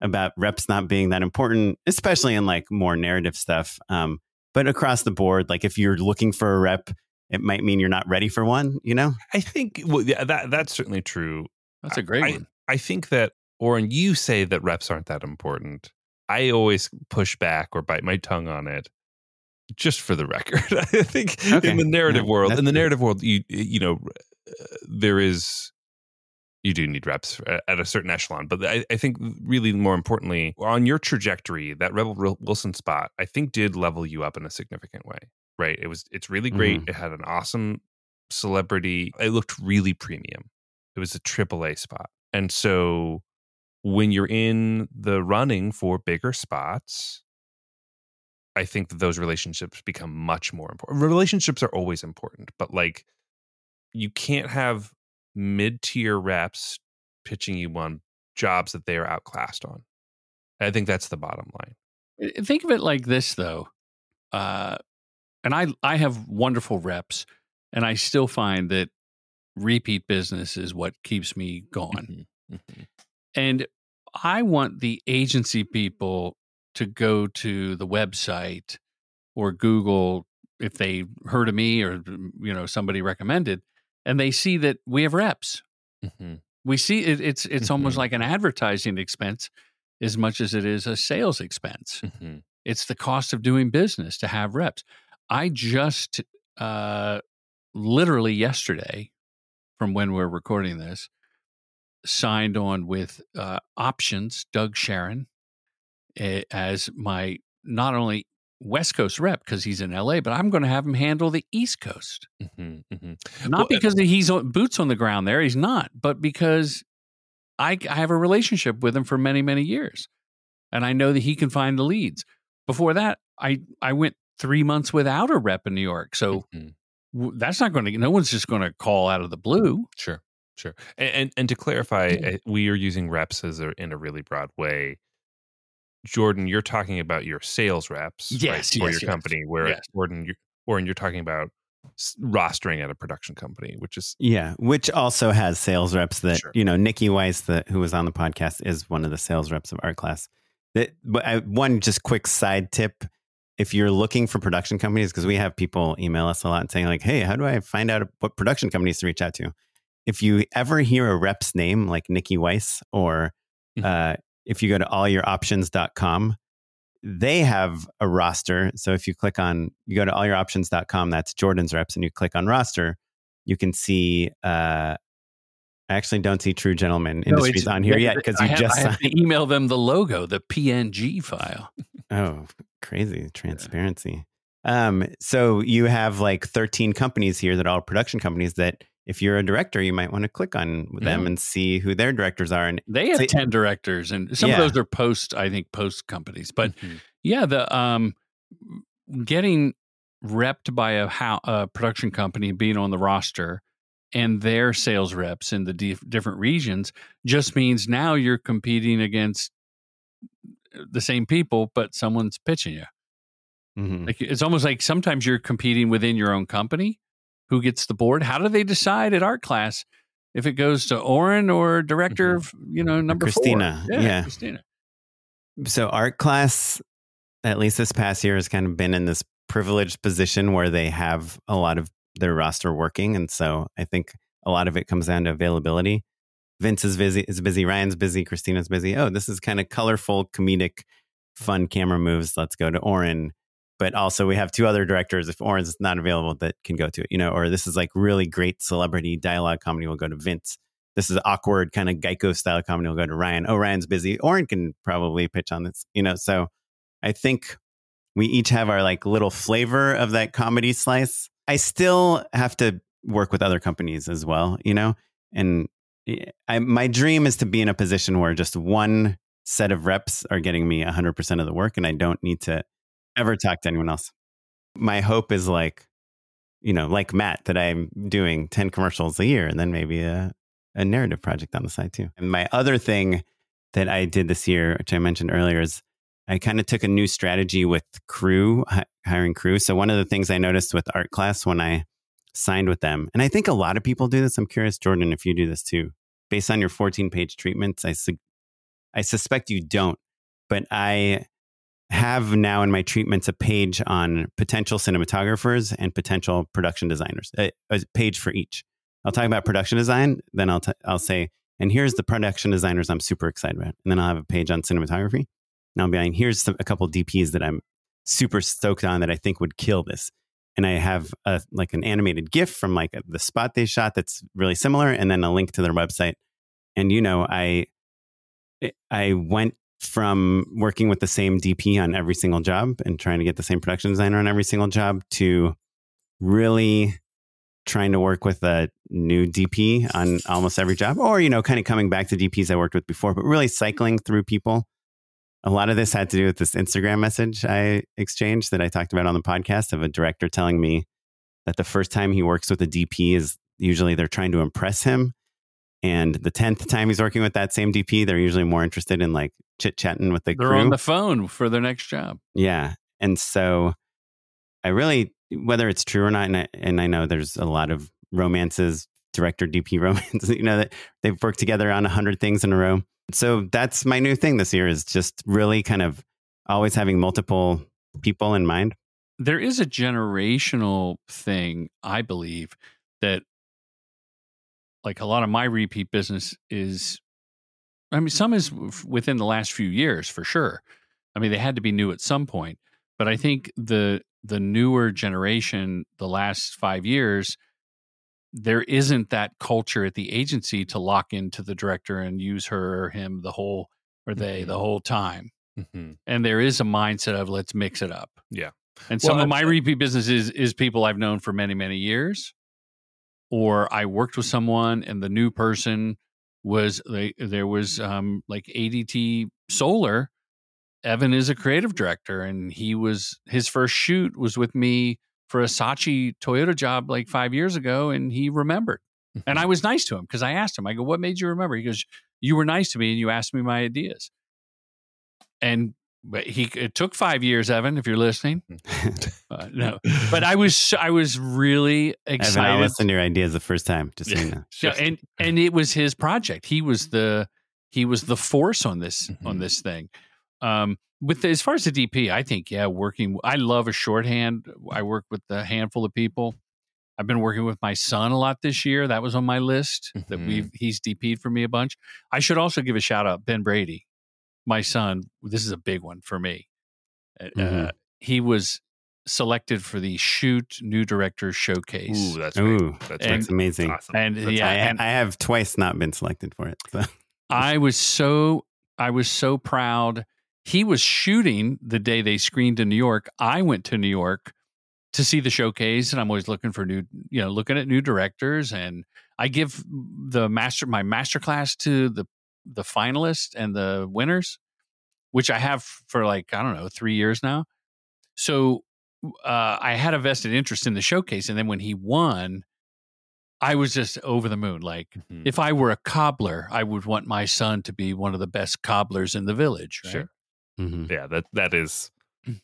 about reps not being that important, especially in like more narrative stuff. Um, but across the board, like if you're looking for a rep, it might mean you're not ready for one. You know? I think well, yeah, that that's certainly true. That's a great I, one. I think that, Oren, you say that reps aren't that important. I always push back or bite my tongue on it, just for the record. I think Okay. in the narrative Yeah, world, in the narrative world, you you know, uh, there is you do need reps at a certain echelon, but I, I think really more importantly, on your trajectory, that Rebel Wilson spot, I think did level you up in a significant way. Right? It was it's really great. Mm-hmm. It had an awesome celebrity. It looked really premium. It was a triple A spot. And so when you're in the running for bigger spots, I think that those relationships become much more important. Relationships are always important, but like you can't have mid tier reps pitching you on jobs that they are outclassed on. I think that's the bottom line. Uh, Think of it like this, though. Uh, and I, I have wonderful reps, and I still find that repeat business is what keeps me going. Mhm. And I want the agency people to go to the website or Google if they heard of me or you know somebody recommended, and they see that we have reps. Mhm. We see it, it's it's almost Mhm. like an advertising expense as much as it is a sales expense. Mhm. It's the cost of doing business to have reps. I just uh, literally yesterday, from when we're recording this, signed on with uh, Options, Doug Sharon, eh, as my not only West Coast rep because he's in LA, but I'm going to have him handle the East Coast. Mhm. Mhm. Not Well, because he's on, boots on the ground there, he's not, but because I, I have a relationship with him for many, many years. And I know that he can find the leads. Before that, I, I went three months without a rep in New York. So Mhm. w- that's not going to, no one's just going to call out of the blue. Sure, sure. And and, and to clarify, uh, we are using reps as a, in a really broad way. Jordan, you're talking about your sales reps, right, Yes, for yes, your yes. company. Where Yes. Jordan, you're, Jordan, you're talking about rostering at a production company, which is Yeah, which also has sales reps that Sure. you know. Nikki Weiss, the, who was on the podcast, is one of the sales reps of Art Class. That, but I, one just quick side tip: if you're looking for production companies, because we have people email us a lot and saying like, "Hey, how do I find out what production companies to reach out to?" If you ever hear a rep's name like Nikki Weiss, or Mhm. uh, if you go to allyouroptions.com, they have a roster. So if you click on, you go to allyouroptions.com, that's Jordan's reps, and you click on roster, you can see. Uh, I actually don't see True Gentleman No, Industries on here yet because you have, just I email them the logo, the PNG file. Oh, crazy transparency. Um, so you have like 13 companies here that are all production companies that if you're a director, you might want to click on them Yeah. and see who their directors are. And They have So- 10 directors and some Yeah. of those are post, I think, post companies. But Mhm. yeah, the um getting repped by a, how, a production company being on the roster and their sales reps in the dif- different regions just means now you're competing against the same people, but someone's pitching you. Mhm. Like it's almost like sometimes you're competing within your own company. Who gets the board? How do they decide at art class if it goes to Oren or director mm-hmm. of you know number four? Christina, yeah. Christina. so art class, at least this past year, has kind of been in this privileged position where they have a lot of their roster working. And so I think a lot of it comes down to availability. Vince is busy, is busy, Ryan's busy, Christina's busy. Oh, this is kind of colorful, comedic, fun camera moves. Let's go to Oren. But also we have two other directors. If Oren's not available, that can go to it, you know, or this is like really great celebrity dialogue comedy, we'll go to Vince. This is awkward kind of Geico style comedy, we'll go to Ryan. Oh, Ryan's busy. Oren can probably pitch on this, you know. So I think we each have our like little flavor of that comedy slice. I still have to work with other companies as well, you know, and eh, I, my dream is to be in a position where just one set of reps are getting me 100% of the work and I don't need to ever talk to anyone else. My hope is like, you know, like Matt, that I'm doing 10 commercials a year and then maybe a, a narrative project on the side too. And my other thing that I did this year, which I mentioned earlier, is I kind of took a new strategy with crew, hi- hiring crew. So one of the things I noticed with art class when I signed with them, and I think a lot of people do this. I'm curious, Jordan, if you do this too. Based on your 14 page treatments, I, su- I suspect you don't, but I have now in my treatments a page on potential cinematographers and potential production designers, a, a page for each. I'll talk about production design, then I'll, t- I'll say, and here's the production designers I'm super excited about. And then I'll have a page on cinematography. And I'll be like, here's some, a couple DPs that I'm super stoked on that I think would kill this. And I have a, like an animated GIF from like the spot they shot that's really similar, and then a link to their website. And you know, I I went from working with the same DP on every single job and trying to get the same production designer on every single job to really trying to work with a new DP on almost every job, or you know, kind of coming back to DPs I worked with before, but really cycling through people. A lot of this had to do with this Instagram message I exchanged that I talked about on the podcast of a director telling me that the first time he works with a DP is usually they're trying to impress him. And the 10th time he's working with that same DP, they're usually more interested in like chit chatting with the They're crew. on the phone for their next job. Yeah. And so I really, whether it's true or not, and I, and I know there's a lot of romances, director DP romances, you know, that they've worked together on a hundred things in a row. So that's my new thing this year is just really kind of always having multiple people in mind. There is a generational thing, I believe, that like a lot of my repeat business is I mean, some is within the last few years for sure. I mean, they had to be new at some point, but I think the the newer generation, the last five years, there isn't that culture at the agency to lock into the director and use her or him the whole or they Mhm. the whole time. Mhm. And there is a mindset of let's mix it up. Yeah. And Well, some of my repeat business is, is people I've known for many, many years. Or I worked with someone and the new person was like there was um like ADT Solar. Evan is a creative director and he was his first shoot was with me for a Saatchi Toyota job like five years ago and he remembered. And I was nice to him because I asked him, I go, what made you remember? He goes, You were nice to me and you asked me my ideas. And but he it took five years, Evan, if you're listening. Uh, no, but I was I was really excited. Evan, I listened to your ideas the first time, just so you know. Yeah, and and it was his project. He was the he was the force on this on Mhm. this thing. Um, with the, as far as the DP, I think yeah, working. I love a shorthand. I work with a handful of people. I've been working with my son a lot this year. That was on my list. That Mhm. we've he's DP'd for me a bunch. I should also give a shout out Ben Brady, my son. This is a big one for me. Uh, Mhm. he was selected for the Shoot New Director Showcase. Ooh, that's Ooh. That's, and- That's amazing. awesome. and That's yeah, I, and I have twice not been selected for it. So. I was so I was so proud. He was shooting the day they screened in New York. I went to New York to see the showcase, and I'm always looking for new, you know, looking at new directors. And I give the master my master class to the the finalists and the winners, which I have for like I don't know three years now. So uh, I had a vested interest in the showcase, and then when he won, I was just over the moon. Like Mhm. if I were a cobbler, I would want my son to be one of the best cobblers in the village. Right? Sure. Mhm. yeah, that that is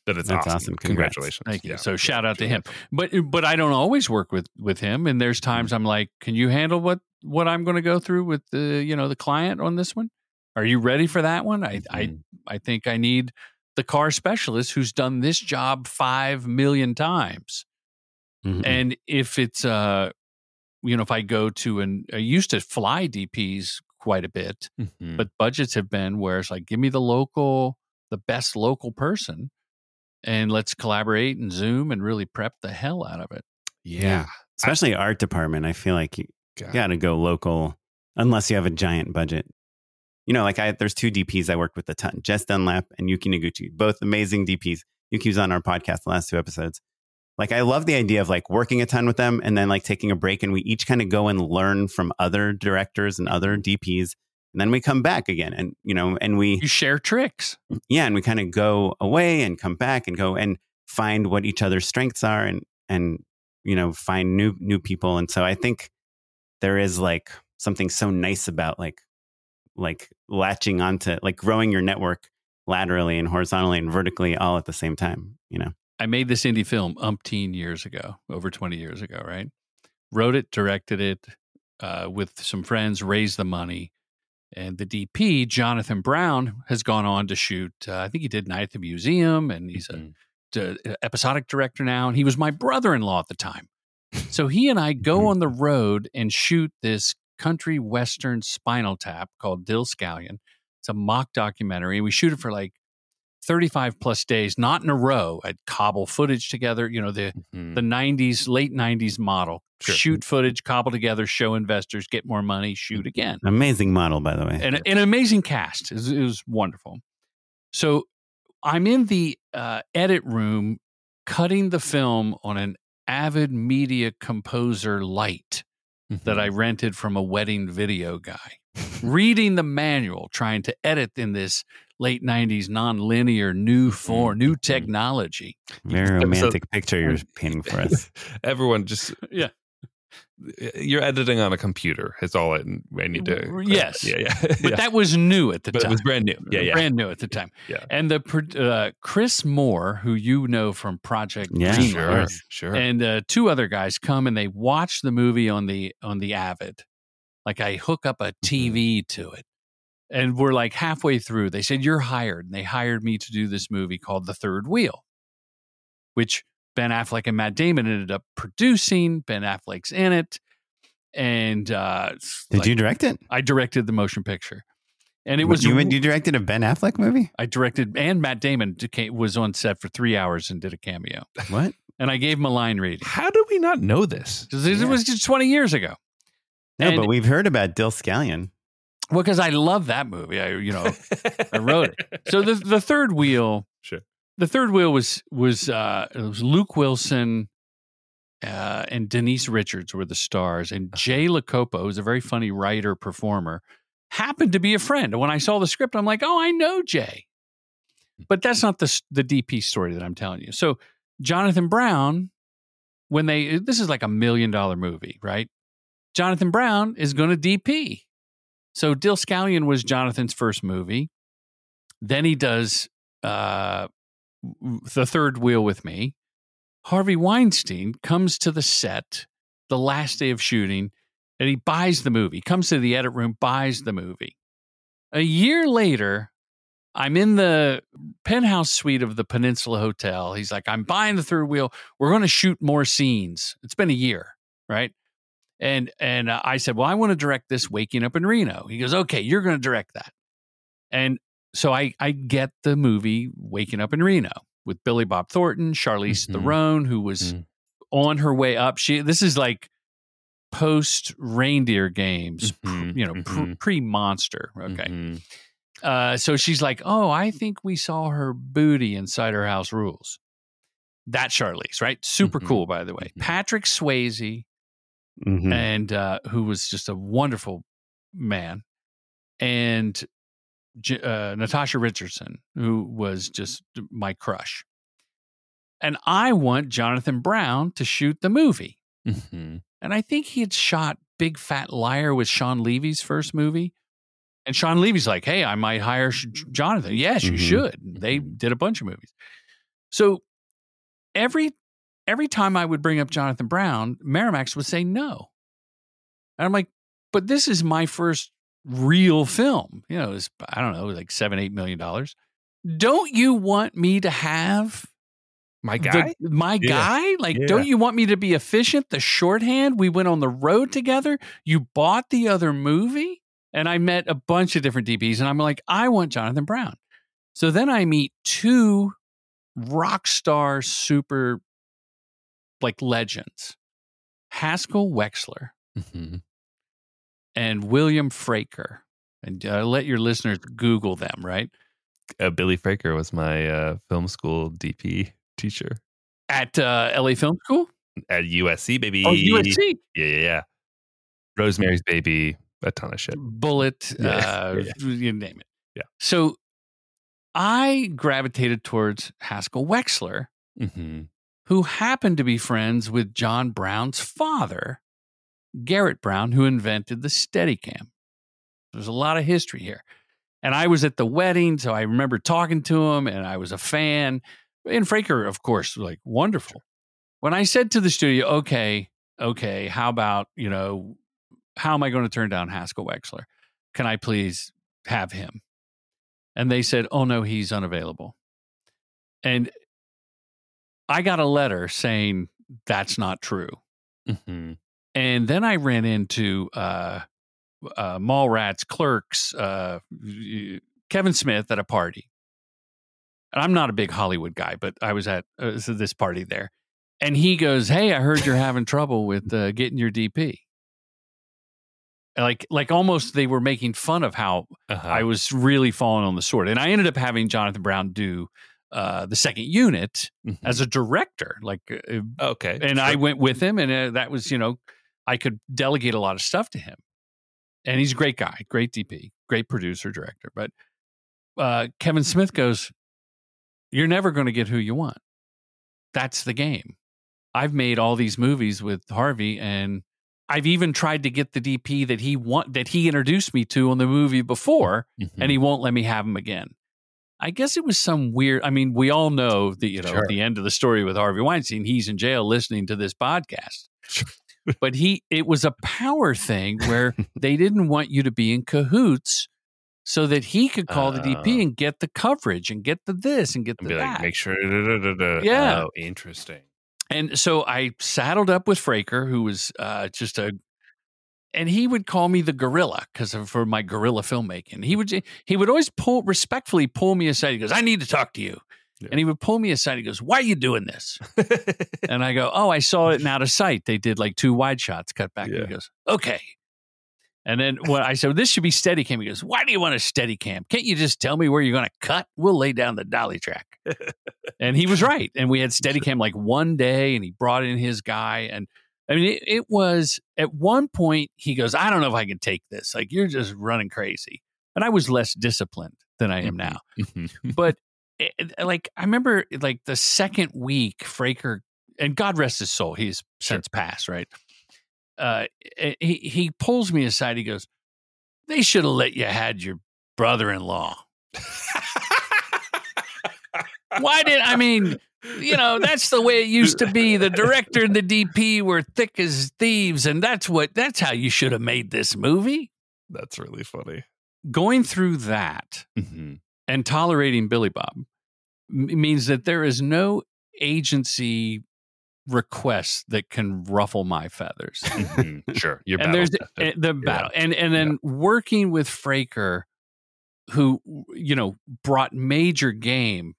that is That's awesome. awesome. Congratulations. Thank you. Yeah. So shout out to him. But but I don't always work with with him, and there's times I'm like, can you handle what what I'm going to go through with the you know the client on this one? Are you ready for that one? I I Mhm. I think I need the car specialist who's done this job five million times. Mhm. And if it's uh, you know, if I go to an I used to fly DPs quite a bit, Mhm. but budgets have been where it's like, give me the local, the best local person, and let's collaborate and Zoom and really prep the hell out of it. yeah, Especially art department. I feel like. Got to go local unless you have a giant budget. You know, like I there's two DPs I worked with a ton, Jess Dunlap and Yuki Noguchi, both amazing DPs. Yuki was on our podcast the last two episodes. Like I love the idea of like working a ton with them and then like taking a break and we each kind of go and learn from other directors and other DPs. And then we come back again and you know, and we You share tricks. yeah, and we kind of go away and come back and go and find what each other's strengths are and and you know find new new people. And so I think there is like something so nice about like like latching onto like growing your network laterally and horizontally and vertically all at the same time. You know, I made this indie film umpteen years ago, over 20 years ago, right? Wrote it, directed it uh, with some friends, raised the money. And the DP, Jonathan Brown, has gone on to shoot, uh, I think he did Night at the Museum, and he's a Mhm. d- episodic director now. And he was my brother in law at the time. So he and I go on the road and shoot this country western spinal tap called Dill Scallion. It's a mock documentary. We shoot it for like 35 plus days, not in a row. I'd cobble footage together, you know, the Mhm. the 90s, late 90s model. Sure. Shoot footage, cobble together, show investors, get more money, shoot again. amazing model by the way. And an amazing cast. It was, it was wonderful. So I'm in the uh, edit room cutting the film on an Avid Media Composer Lite that I mm-hmm. rented from a wedding video guy. Reading the manual, trying to edit in this late 90s non-linear new form, new mm-hmm. technology. Very So- romantic picture you're painting for us. Everyone just Yeah. You're editing on a computer. Is all I, I need to. Yes. Yeah. Yeah. But yeah. that was new at the But it was brand new. Yeah. Yeah. Brand new at the time. Yeah. And the uh, Chris Moore, who you know from Project Yeah, Greenlight, Sure. Sure. and uh, two other guys come and they watch the movie on the on the Avid. Like I hook up a Mm-hmm. TV to it, and we're like halfway through. They said you're hired, and they hired me to do this movie called The Third Wheel, which Ben Affleck and Matt Damon ended up producing. Ben Affleck's in it, and uh, Did like, you direct it? I directed the motion picture, and it was you, you directed a Ben Affleck movie? I directed, and Matt Damon was on set for three hours and did a cameo, What? and I gave him a line reading. How do we not know this? 'Cause It Yeah. was just 20 years ago. No, And- but we've heard about Dill Scallion. Well, because I love that movie. I, you know, I wrote it. So the the third wheel, Sure. The third wheel was was uh, it was Luke Wilson uh, and Denise Richards were the stars, and Jay Lacopo, who's a very funny writer performer, happened to be a friend. And when I saw the script, I'm like, oh, I know Jay, but that's not the the DP story that I'm telling you. So Jonathan Brown, when they this is like a million dollar movie, right? Jonathan Brown is going to DP. So Dill Scallion was Jonathan's first movie. Then he does uh, the third wheel with me. Harvey Weinstein comes to the set the last day of shooting and he buys the movie, comes to the edit room, buys the movie. A year later, I'm in the penthouse suite of the Peninsula Hotel. He's like, I'm buying the third wheel. We're going to shoot more scenes. It's been a year, right? And and uh, I said, well, I want to direct this Waking Up in Reno. He goes, okay, you're going to direct that. And so I I get the movie Waking Up in Reno. with Billy Bob Thornton, Charlize Mhm. Theron, who was Mm. on her way up. She this is like post reindeer games, Mhm, you know, mhm. pre monster. Okay, Mhm. uh, so she's like, "Oh, I think we saw her booty in Cider House Rules." That Charlize, right? Super Mhm. cool, by the way. Mhm. Patrick Swayze, and uh, who was just a wonderful man, and uh, Natasha Richardson, who was just my crush. And I want Jonathan Brown to shoot the movie. Mhm. And I think he had shot Big Fat Liar with Shawn Levy's first movie. And Shawn Levy's like, hey, I might hire Sh- Jonathan. Yes, you Mhm. should. They Mhm. did a bunch of movies. So every every time I would bring up Jonathan Brown, Miramax would say no. And I'm like, but this is my first real film. You know, it's I don't know, like seven, eight million dollars. Don't you want me to have My the- guy? my Yeah. guy? Like, Yeah. don't you want me to be efficient? The shorthand, we went on the road together. You bought the other movie, and I met a bunch of different DPs, and I'm like, I want Jonathan Brown. So then I meet two rock star super like legends, Haskell Wexler Mhm. And William Fraker. And uh, let your listeners Google them, right? Uh, Billy Fraker was my uh, film school DP teacher At uh, LA Film School? at USC, baby. Oh, USC. Yeah, yeah, yeah. Rosemary's Baby, a ton of shit. Bullitt, Yeah, uh, yeah, you name it. Yeah. So I gravitated towards Haskell Wexler, hmm who happened to be friends with John Brown's father, Garrett Brown, who invented the Steadicam. There's a lot of history here. And I was at the wedding, so I remember talking to him and I was a fan. And Fraker, of course, like wonderful. When I said to the studio, okay, okay, how about, you know, how am I going to turn down Haskell Wexler? Can I please have him? And they said, oh no, he's unavailable. And I got a letter saying that's not true. hmm And then I ran into uh, uh, Mallrats clerks, uh, Kevin Smith at a party. And I'm not a big Hollywood guy, but I was at uh, this party there. And he goes, Hey, I heard you're having trouble with uh, getting your DP. Like, like almost they were making fun of how Uh-huh. I was really falling on the sword. And I ended up having Jonathan Brown do uh, the second unit Mhm. as a director. Like, uh, okay. and I went with him, and uh, that was you know I could delegate a lot of stuff to him, and he's a great guy, great DP, great producer, director. But uh, Kevin Smith goes, "You're never going to get who you want. That's the game. I've made all these movies with Harvey, and I've even tried to get the DP that he want that he introduced me to on the movie before, Mhm. and he won't let me have him again." I guess it was some weird. I mean, we all know that you know Sure. at the end of the story with Harvey Weinstein, he's in jail listening to this podcast. but he, it was a power thing where they didn't want you to be in cahoots, so that he could call the DP Oh. and get the coverage and get the this and get and the be like, make sure. Da, da, da. Yeah. Oh, interesting. And so I saddled up with Fraker, who was uh, just a, and he would call me the gorilla because for my gorilla filmmaking. He would he would always pull respectfully pull me aside. He goes, "I need to talk to you," Yeah. and he would pull me aside. He goes, "Why are you doing this?" and I go, "Oh, I saw it in out of sight. They did like two wide shots, cut back." And he goes, "Okay." And then when I said, "This should be steady cam," he goes, "Why do you want a steady cam? Can't you just tell me where you're going to cut? We'll lay down the dolly track." and he was right. And we had Steadicam like one day, and he brought in his guy. And I mean, it, it was at one point he goes, "I don't know if I can take this. Like you're just running crazy." And I was less disciplined than I am now. Mhm. But it, it- like I remember, like the second week, Fraker, and God rest his soul, he's since passed, right? Uh, eh, he he pulls me aside. He goes, "They should have let you had your brother-in-law." Why did I mean? You know, that's the way it used to be. The director and the DP were thick as thieves, and that's what that's how you should have made this movie. That's really funny. Going through that Mhm. And tolerating Billy Bob means that there is no agency request that can ruffle my feathers. Mhm. Sure. You're and there's uh, the battle, and and then working with Fraker, who you know brought major game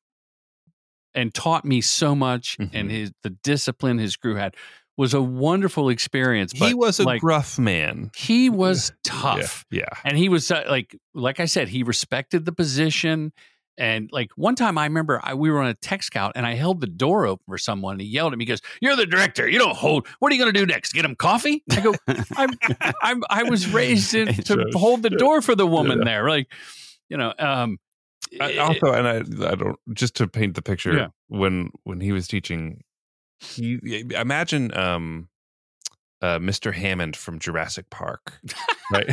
and taught me so much. And Mhm. his the discipline his crew had was a wonderful experience. he was a like, gruff man. he was tough. Yeah. And he was uh, like, like I said, he respected the position. And like one time, I remember I, we were on a tech scout, and I held the door open for someone. And he yelled at me, he "Goes, you're the director. You don't hold. What are you going to do next? Get him coffee?" I go, "I'm, I'm I was raised to, to hold the door for the woman Yeah. there. Like, you know, um, I, also, and I, I don't just to paint the picture Yeah. when when he was teaching, he imagine um, uh, Mr. Hammond from Jurassic Park, right?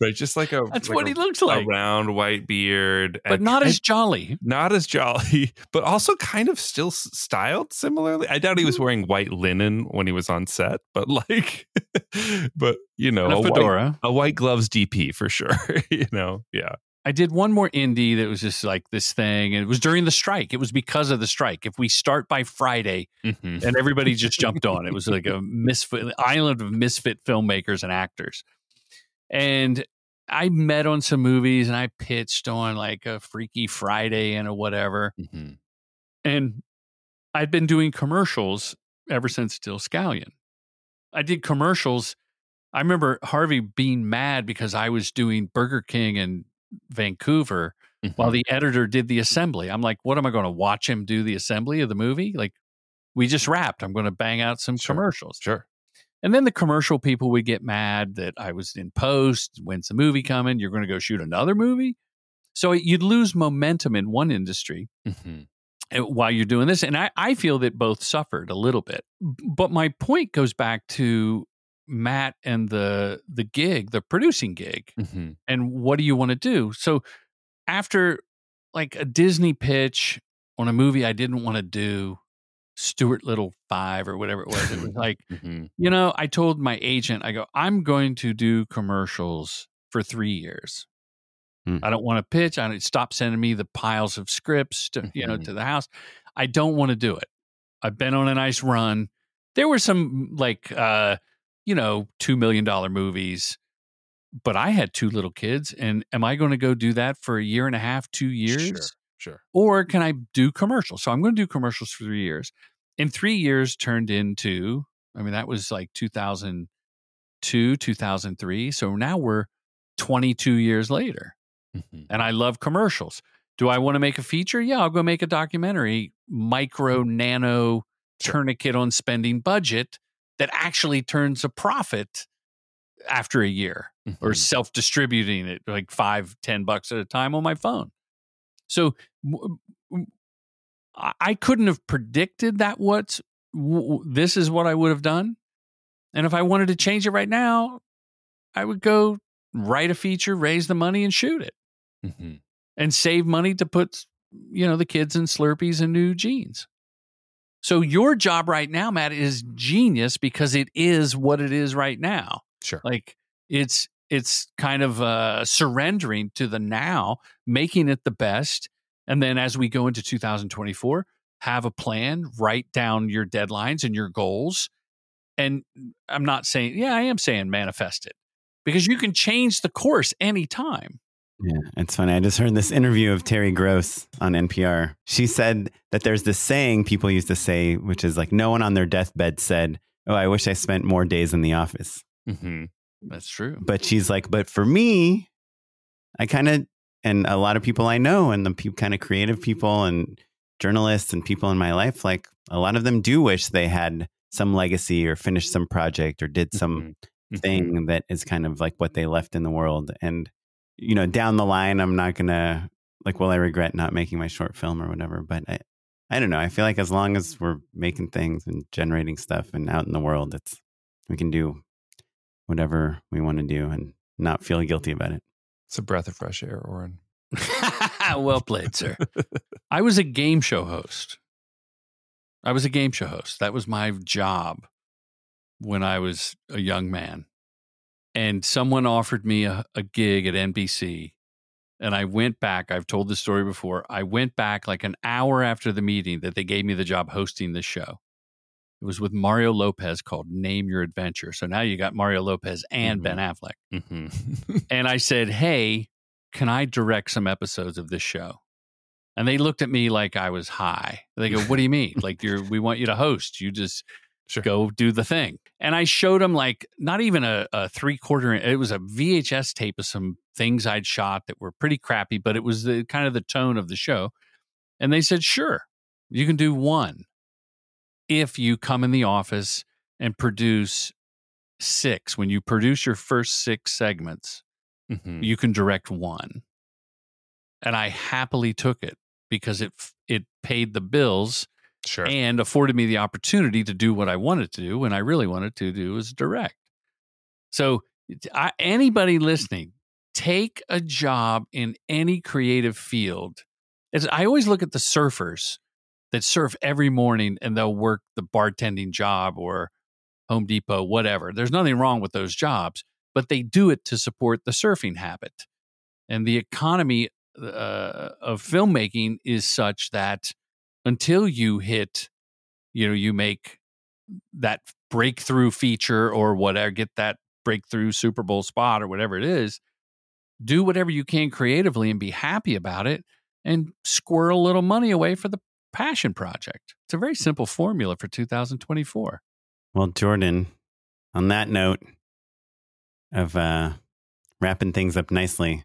right, just like a that's like what a, he looks a like, round white beard, but not as jolly. not as jolly, but also kind of still styled similarly. I doubt he Mm-hmm. was wearing white linen when he was on set, but like, but you know, And a a white, fedora. a white gloves DP for sure. you know, yeah. I did one more indie that was just like this thing, and it was during the strike. It was because of the strike. If we start by Friday, Mhm. and everybody just jumped on. It was like a misfit island of misfit filmmakers and actors. And I met on some movies and I pitched on like a Freaky Friday and a whatever. Mhm. And I'd been doing commercials ever since Dill Scallion. I did commercials. I remember Harvey being mad because I was doing Burger King in Vancouver while Mhm. the editor did the assembly. I'm like, what am I going to watch him do the assembly of the movie? Like, we just wrapped. I'm going to bang out some Sure. commercials. sure. And then the commercial people would get mad that I was in post. When's the movie coming? You're going to go shoot another movie? So you'd lose momentum in one industry Mhm. uh, while you're doing this. And I, I feel that both suffered a little bit. But my point goes back to Matt and the the gig, the producing gig Mhm. and what do you want to do? So after like a Disney pitch on a movie I didn't want to do, Stuart Little Five or whatever it was, it was like, Mhm. you know, I told my agent, I go, I'm going to do commercials for three years. Hmm. I don't want to pitch. I don't stop sending me the piles of scripts to you know Mhm. to the house. I don't want to do it. I've been on a nice run. There were some like uh, you know, two million dollar movies, but I had two little kids, and am I going to go do that for a year and a half, two years? Sure. Sure. or can I do commercials? So I'm going to do commercials for three years. In three years, turned into, I mean, that was like 2002, 2003. So now we're 22 years later, Mhm. and I love commercials. Do I want to make a feature? Yeah, I'll go make a documentary, micro, nano, Sure. tourniquet on spending budget that actually turns a profit after a year or Mhm. self distributing it like five, ten bucks at a time on my phone. So I couldn't have predicted that what's w- w- this is what I would have done. And if I wanted to change it right now, I would go write a feature, raise the money, and shoot it, Mhm. and save money to put you know the kids in Slurpees and new jeans. So your job right now, Matt, is genius because it is what it is right now Sure. like it's it's kind of uh surrendering to the now making it the best and then as we go into 2024 have a plan write down your deadlines and your goals and i'm not saying yeah i am saying manifest it because you can change the course anytime Yeah, it's funny. I just heard this interview of Terry Gross on NPR. She said that there's this saying people used to say, which is like, no one on their deathbed said, Oh, I wish I spent more days in the office. Mhm. that's true But she's like, But for me, I kind of, and a lot of people I know, and the pe- kind of creative people and journalists and people in my life, like a lot of them do wish they had some legacy or finished some project or did some Mhm. Mhm. thing that is kind of like what they left in the world. And, you know, down the line, I'm not going to, like, will I regret not making my short film or whatever? But I, I don't know. I feel like as long as we're making things and generating stuff and out in the world, it's, we can do whatever we want to do and not feel guilty about it. It's a breath of fresh air, Oren. well played sir i was a game show host i was a game show host that was my job when i was a young man and someone offered me a, a gig at nbc and i went back i've told this story before i went back like an hour after the meeting that they gave me the job hosting this show it was with mario lopez called name your adventure so now you got mario lopez and Mhm. ben affleck Mhm. and I said, "Hey, can I direct some episodes of this show?" And they looked at me like I was high. They go, "What do you mean? like you're we want you to host. You just Sure. go do the thing." And I showed him like not even a, a three quarter. It was a VHS tape of some things I'd shot that were pretty crappy, but it was the kind of the tone of the show. And they said, "Sure, you can do one if you come in the office and produce six. When you produce your first six segments, Mhm. you can direct one." And I happily took it because it it paid the bills Sure. and afforded me the opportunity to do what I wanted to do when I really wanted to do was direct. So, I, anybody listening, take a job in any creative field. I always look at the surfers that surf every morning and they'll work the bartending job or Home Depot, whatever. There's nothing wrong with those jobs, but they do it to support the surfing habit. And the economy uh, of filmmaking is such that until you hit, you know, you make that breakthrough feature or whatever, get that breakthrough Super Bowl spot or whatever it is, do whatever you can creatively and be happy about it and squirrel a little money away for the passion project. It's a very simple formula for 2024. Well, Jordan, on that note of uh, wrapping things up nicely,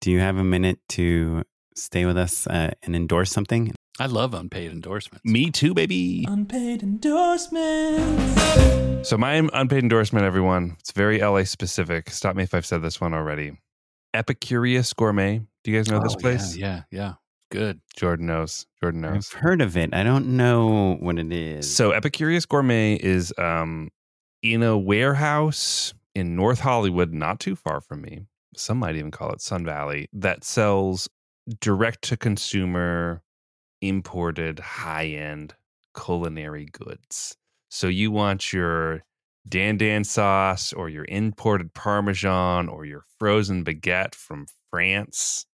do you have a minute to stay with us uh, and endorse something? I love unpaid endorsements. Me too, baby. Unpaid endorsements. So my unpaid endorsement, everyone, it's very LA specific. Stop me if I've said this one already. Epicurious Gourmet. Do you guys know this Oh, place? Yeah, yeah, yeah. Good. Jordan knows. Jordan knows. I've heard of it. I don't know what it is. So Epicurious Gourmet is um, in a warehouse in North Hollywood, not too far from me. Some might even call it Sun Valley, that sells direct to consumer, imported, high end culinary goods. So you want your Dan Dan sauce or your imported Parmesan or your frozen baguette from France,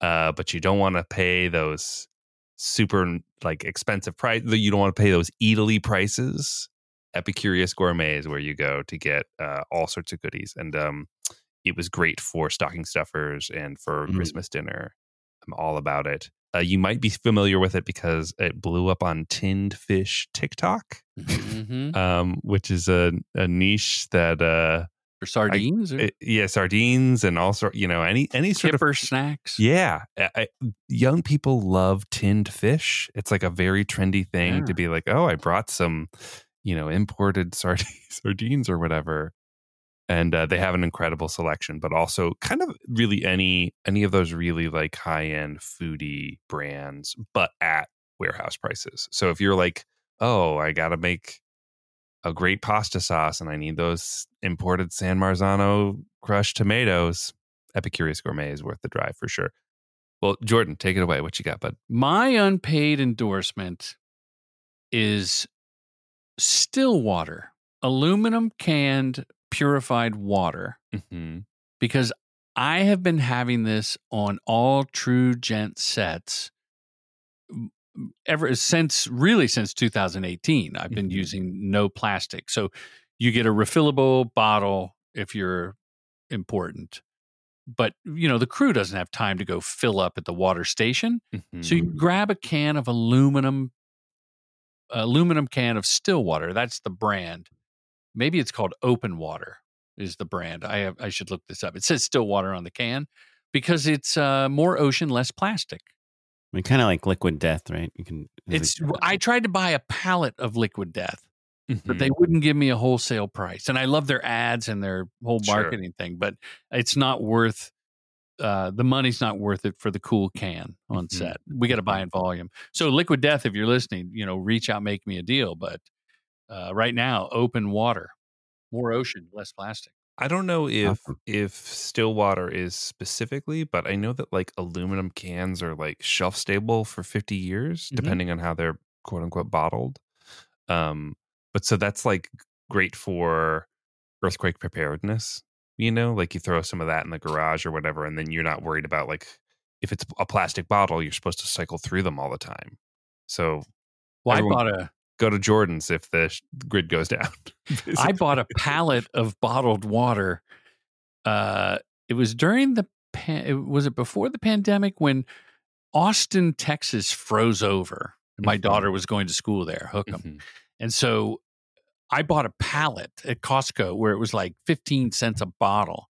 uh, but you don't want to pay those super like expensive price. You don't want to pay those Italy prices. Epicurious Gourmet is where you go to get uh, all sorts of goodies, and um, it was great for stocking stuffers and for Mm. Christmas dinner. I'm all about it. Uh, you might be familiar with it because it blew up on Tinned Fish TikTok, Mm-hmm. um, which is a, a niche that uh, For sardines or it- yeah, sardines and also you know any any sort of snacks. yeah, I, I- young people love tinned fish. It's like a very trendy thing Yeah. to be like, oh, I brought some, you know, imported sard- sardines or whatever, and uh, they have an incredible selection. But also, kind of really any any of those really like high end foodie brands, but at warehouse prices. So if you're like, oh, I got to make a great pasta sauce and I need those imported San Marzano crushed tomatoes. Epicurious Gourmet is worth the drive for sure. Well, Jordan, take it away. What you got, bud? My unpaid endorsement is Stillwater, aluminum canned purified water, Mm-hmm. because I have been having this on all True Gent sets ever since really since 2018. I've been Mhm. using no plastic. So you get a refillable bottle if you're important. But you know, the crew doesn't have time to go fill up at the water station. So you grab a can of aluminum aluminum can of Stillwater. That's the brand. Maybe it's called Open Water is the brand. I have, I should look this up. It says still water on the can because it's uh, more ocean, less plastic. I mean, kind of like liquid death, right? You can. It's I tried to buy a pallet of Liquid Death, but Mhm. they wouldn't give me a wholesale price. And I love their ads and their whole Sure. marketing thing, but it's not worth uh, the money's not worth it for the cool can on Mhm. set. We got to buy in volume. So Liquid Death, if you're listening, you know, reach out, make me a deal. But uh, right now, open water, more ocean, less plastic. I don't know if if Stillwater is specifically, but I know that like aluminum cans are like shelf stable for 50 years, Mhm. depending on how they're quote unquote bottled. Um, but so that's like great for earthquake preparedness. You know, like you throw some of that in the garage or whatever, and then you're not worried about like if it's a plastic bottle, you're supposed to cycle through them all the time. So Well, Everyone- I bought a go to Jordan's if the sh- grid goes down. I bought a pallet of bottled water. Uh, it was during the pan- it- was it before the pandemic when Austin, Texas froze over. My Mhm. daughter was going to school there, Hookham. Mhm. And so I bought a pallet at Costco where it was like 15 cents a bottle.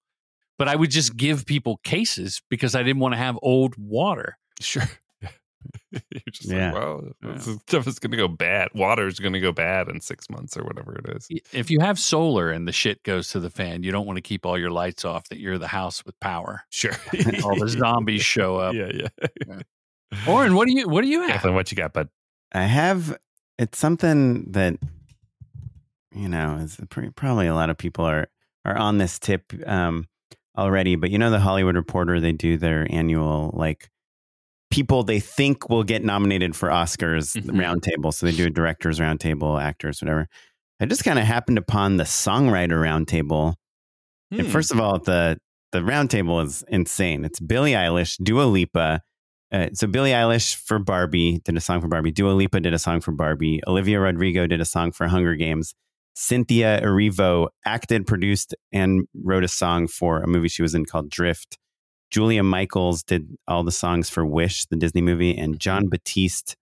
But I would just give people cases because I didn't want to have old water. Sure. You're just Yeah. like, well, Yeah. this stuff is going to go bad. Water is going to go bad in six months or whatever it is. If you have solar and the shit goes to the fan, you don't want to keep all your lights off that you're the house with power. Sure. All the zombies show up. Yeah, yeah. Oren, what do you what do you have? Kathleen, what you got, bud? I have it's something that you know is pretty, probably a lot of people are are on this tip um, already. But you know, the Hollywood Reporter they do their annual like people they think will get nominated for Oscars Mhm. roundtable. So they do a directors roundtable, actors, whatever. I just kind of happened upon the songwriter roundtable. And Hmm. first of all, the the roundtable is insane. It's Billie Eilish, Dua Lipa. Uh, so Billie Eilish for Barbie did a song for Barbie. Dua Lipa did a song for Barbie. Olivia Rodrigo did a song for Hunger Games. Cynthia Erivo acted, produced, and wrote a song for a movie she was in called Drift. Julia Michaels did all the songs for Wish, the Disney movie, and Jon Batiste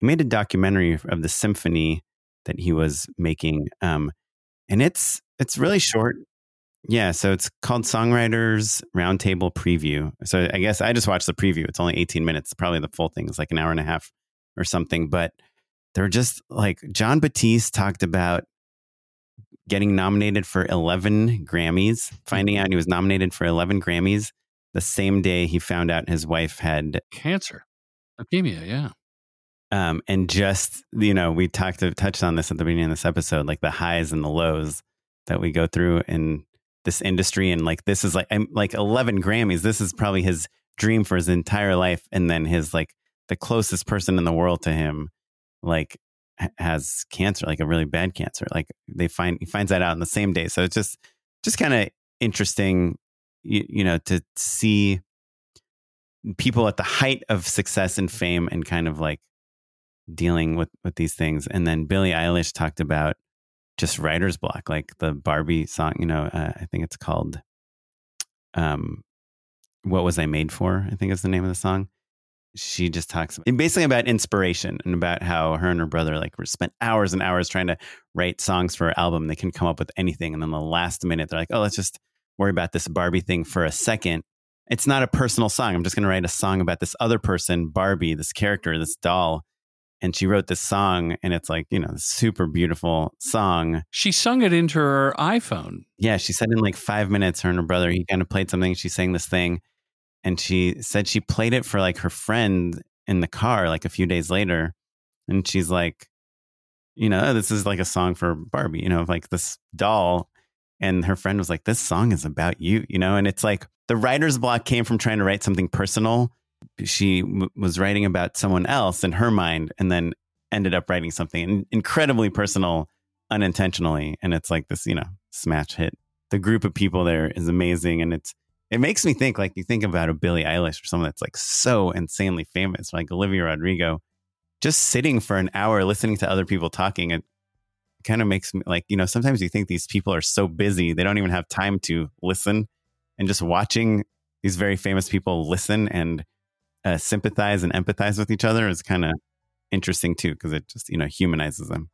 made a documentary of the symphony that he was making. Um, and it's it's really short. Yeah, so it's called Songwriters Roundtable Preview. So I guess I just watched the preview. It's only 18 minutes. Probably the full thing is like an hour and a half or something. But they're just like Jon Batiste talked about getting nominated for 11 Grammys, finding out he was nominated for 11 Grammys the same day he found out his wife had Cancer. Leukemia, yeah. um, and just you know we talked to, touched on this at the beginning of this episode like the highs and the lows that we go through in this industry. And like this is like I'm like 11 grammys. This is probably his dream for his entire life. And then his like the closest person in the world to him like has cancer like a really bad cancer. Like they find he finds that out on the same day. So it's just just kind of interesting you, you know to see people at the height of success and fame and kind of like dealing with with these things. And then billie eilish talked about just writer's block like the barbie song you know uh, i think it's called um what was i made for i think is the name of the song. She just talks basically about inspiration and about how her and her brother like spent hours and hours trying to write songs for her album. They couldn't come up with anything. And then the last minute they're like oh let's just worry about this barbie thing for a second. It's not a personal song. I'm just going to write a song about this other person barbie this character this doll. And she wrote this song and it's like you know super beautiful song. She sung it into her iPhone. yeah she said in like five minutes her and her brother he kind of played something she sang this thing. And she said she played it for like her friend in the car like a few days later. And she's like you know "Oh, this is like a song for barbie you know like this doll and her friend was like this song is about you you know? And it's like the writer's block came from trying to write something personal. She w- was writing about someone else in her mind and then ended up writing something incredibly personal unintentionally. And it's like this you know smash hit. The group of people there is amazing. And it's it makes me think like you think about a Billie Eilish or someone that's like so insanely famous like Olivia Rodrigo just sitting for an hour listening to other people talking it kind of makes me like you know sometimes you think these people are so busy they don't even have time to listen. And just watching these very famous people listen and uh, sympathize and empathize with each other is kind of interesting too because it just you know humanizes them.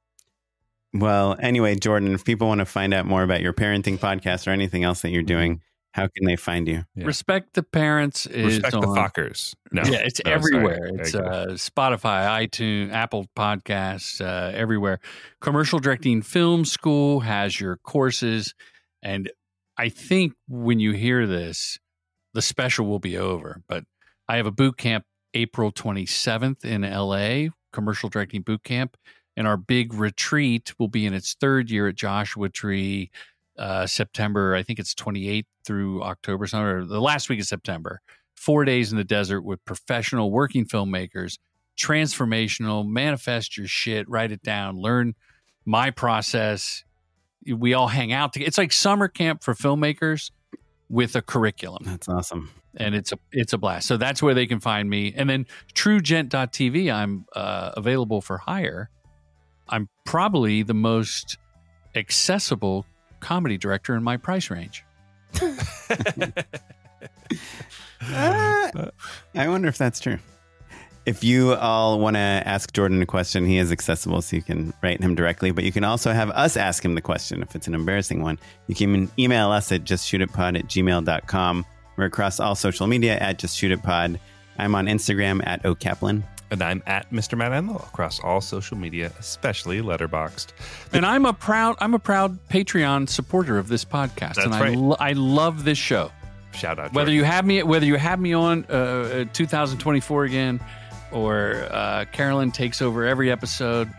Well anyway jordan if people want to find out more about your parenting podcast or anything else that you're doing how can they find you Yeah. Respect the Parents is Respect the fuckers. No. yeah, it's No, everywhere. There It's uh, Spotify, iTunes, Apple Podcasts, uh, everywhere. Commercial Directing Film School has your courses, and I think when you hear this, the special will be over. But I have a boot camp April 27th in LA, Commercial Directing Boot Camp, and our big retreat will be in its third year at Joshua Tree. Uh, September, I think it's 28th through October, somewhere the last week of September four days in the desert with professional working filmmakers, transformational, manifest your shit, write it down, learn my process. We all hang out together. It's like summer camp for filmmakers with a curriculum. that's awesome And it's a it's a blast. So that's where they can find me. And then truegent.tv, I'm uh, available for hire. I'm probably the most accessible comedy director in my price range. Uh, i wonder if that's true If you all want to ask Jordan a question, he is accessible, so you can write him directly. But you can also have us ask him the question if it's an embarrassing one. You can email us at justshootitpod at gmail.com. We're across all social media at justshootitpod. I'm on Instagram at okaplan. And I'm at Mr. Matt Enlow across all social media, especially Letterboxd. And I'm a proud I'm a proud Patreon supporter of this podcast, That's and I, right. lo- I love this show. Shout out. Whether Jordan. you have me whether you have me on uh, 2024 again, or uh, Carolyn takes over every episode,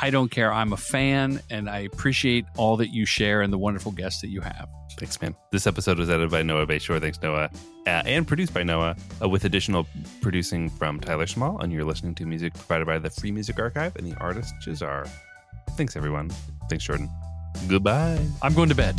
I don't care. I'm a fan, and I appreciate all that you share and the wonderful guests that you have. Thanks, man. This episode was edited by Noah Bayshore. Thanks, Noah. Uh, and produced by Noah, uh, with additional producing from Tyler Small. And you're listening to music provided by the Free Music Archive and the artist Jahzzar. Thanks, everyone. Thanks, Jordan. Goodbye. I'm going to bed.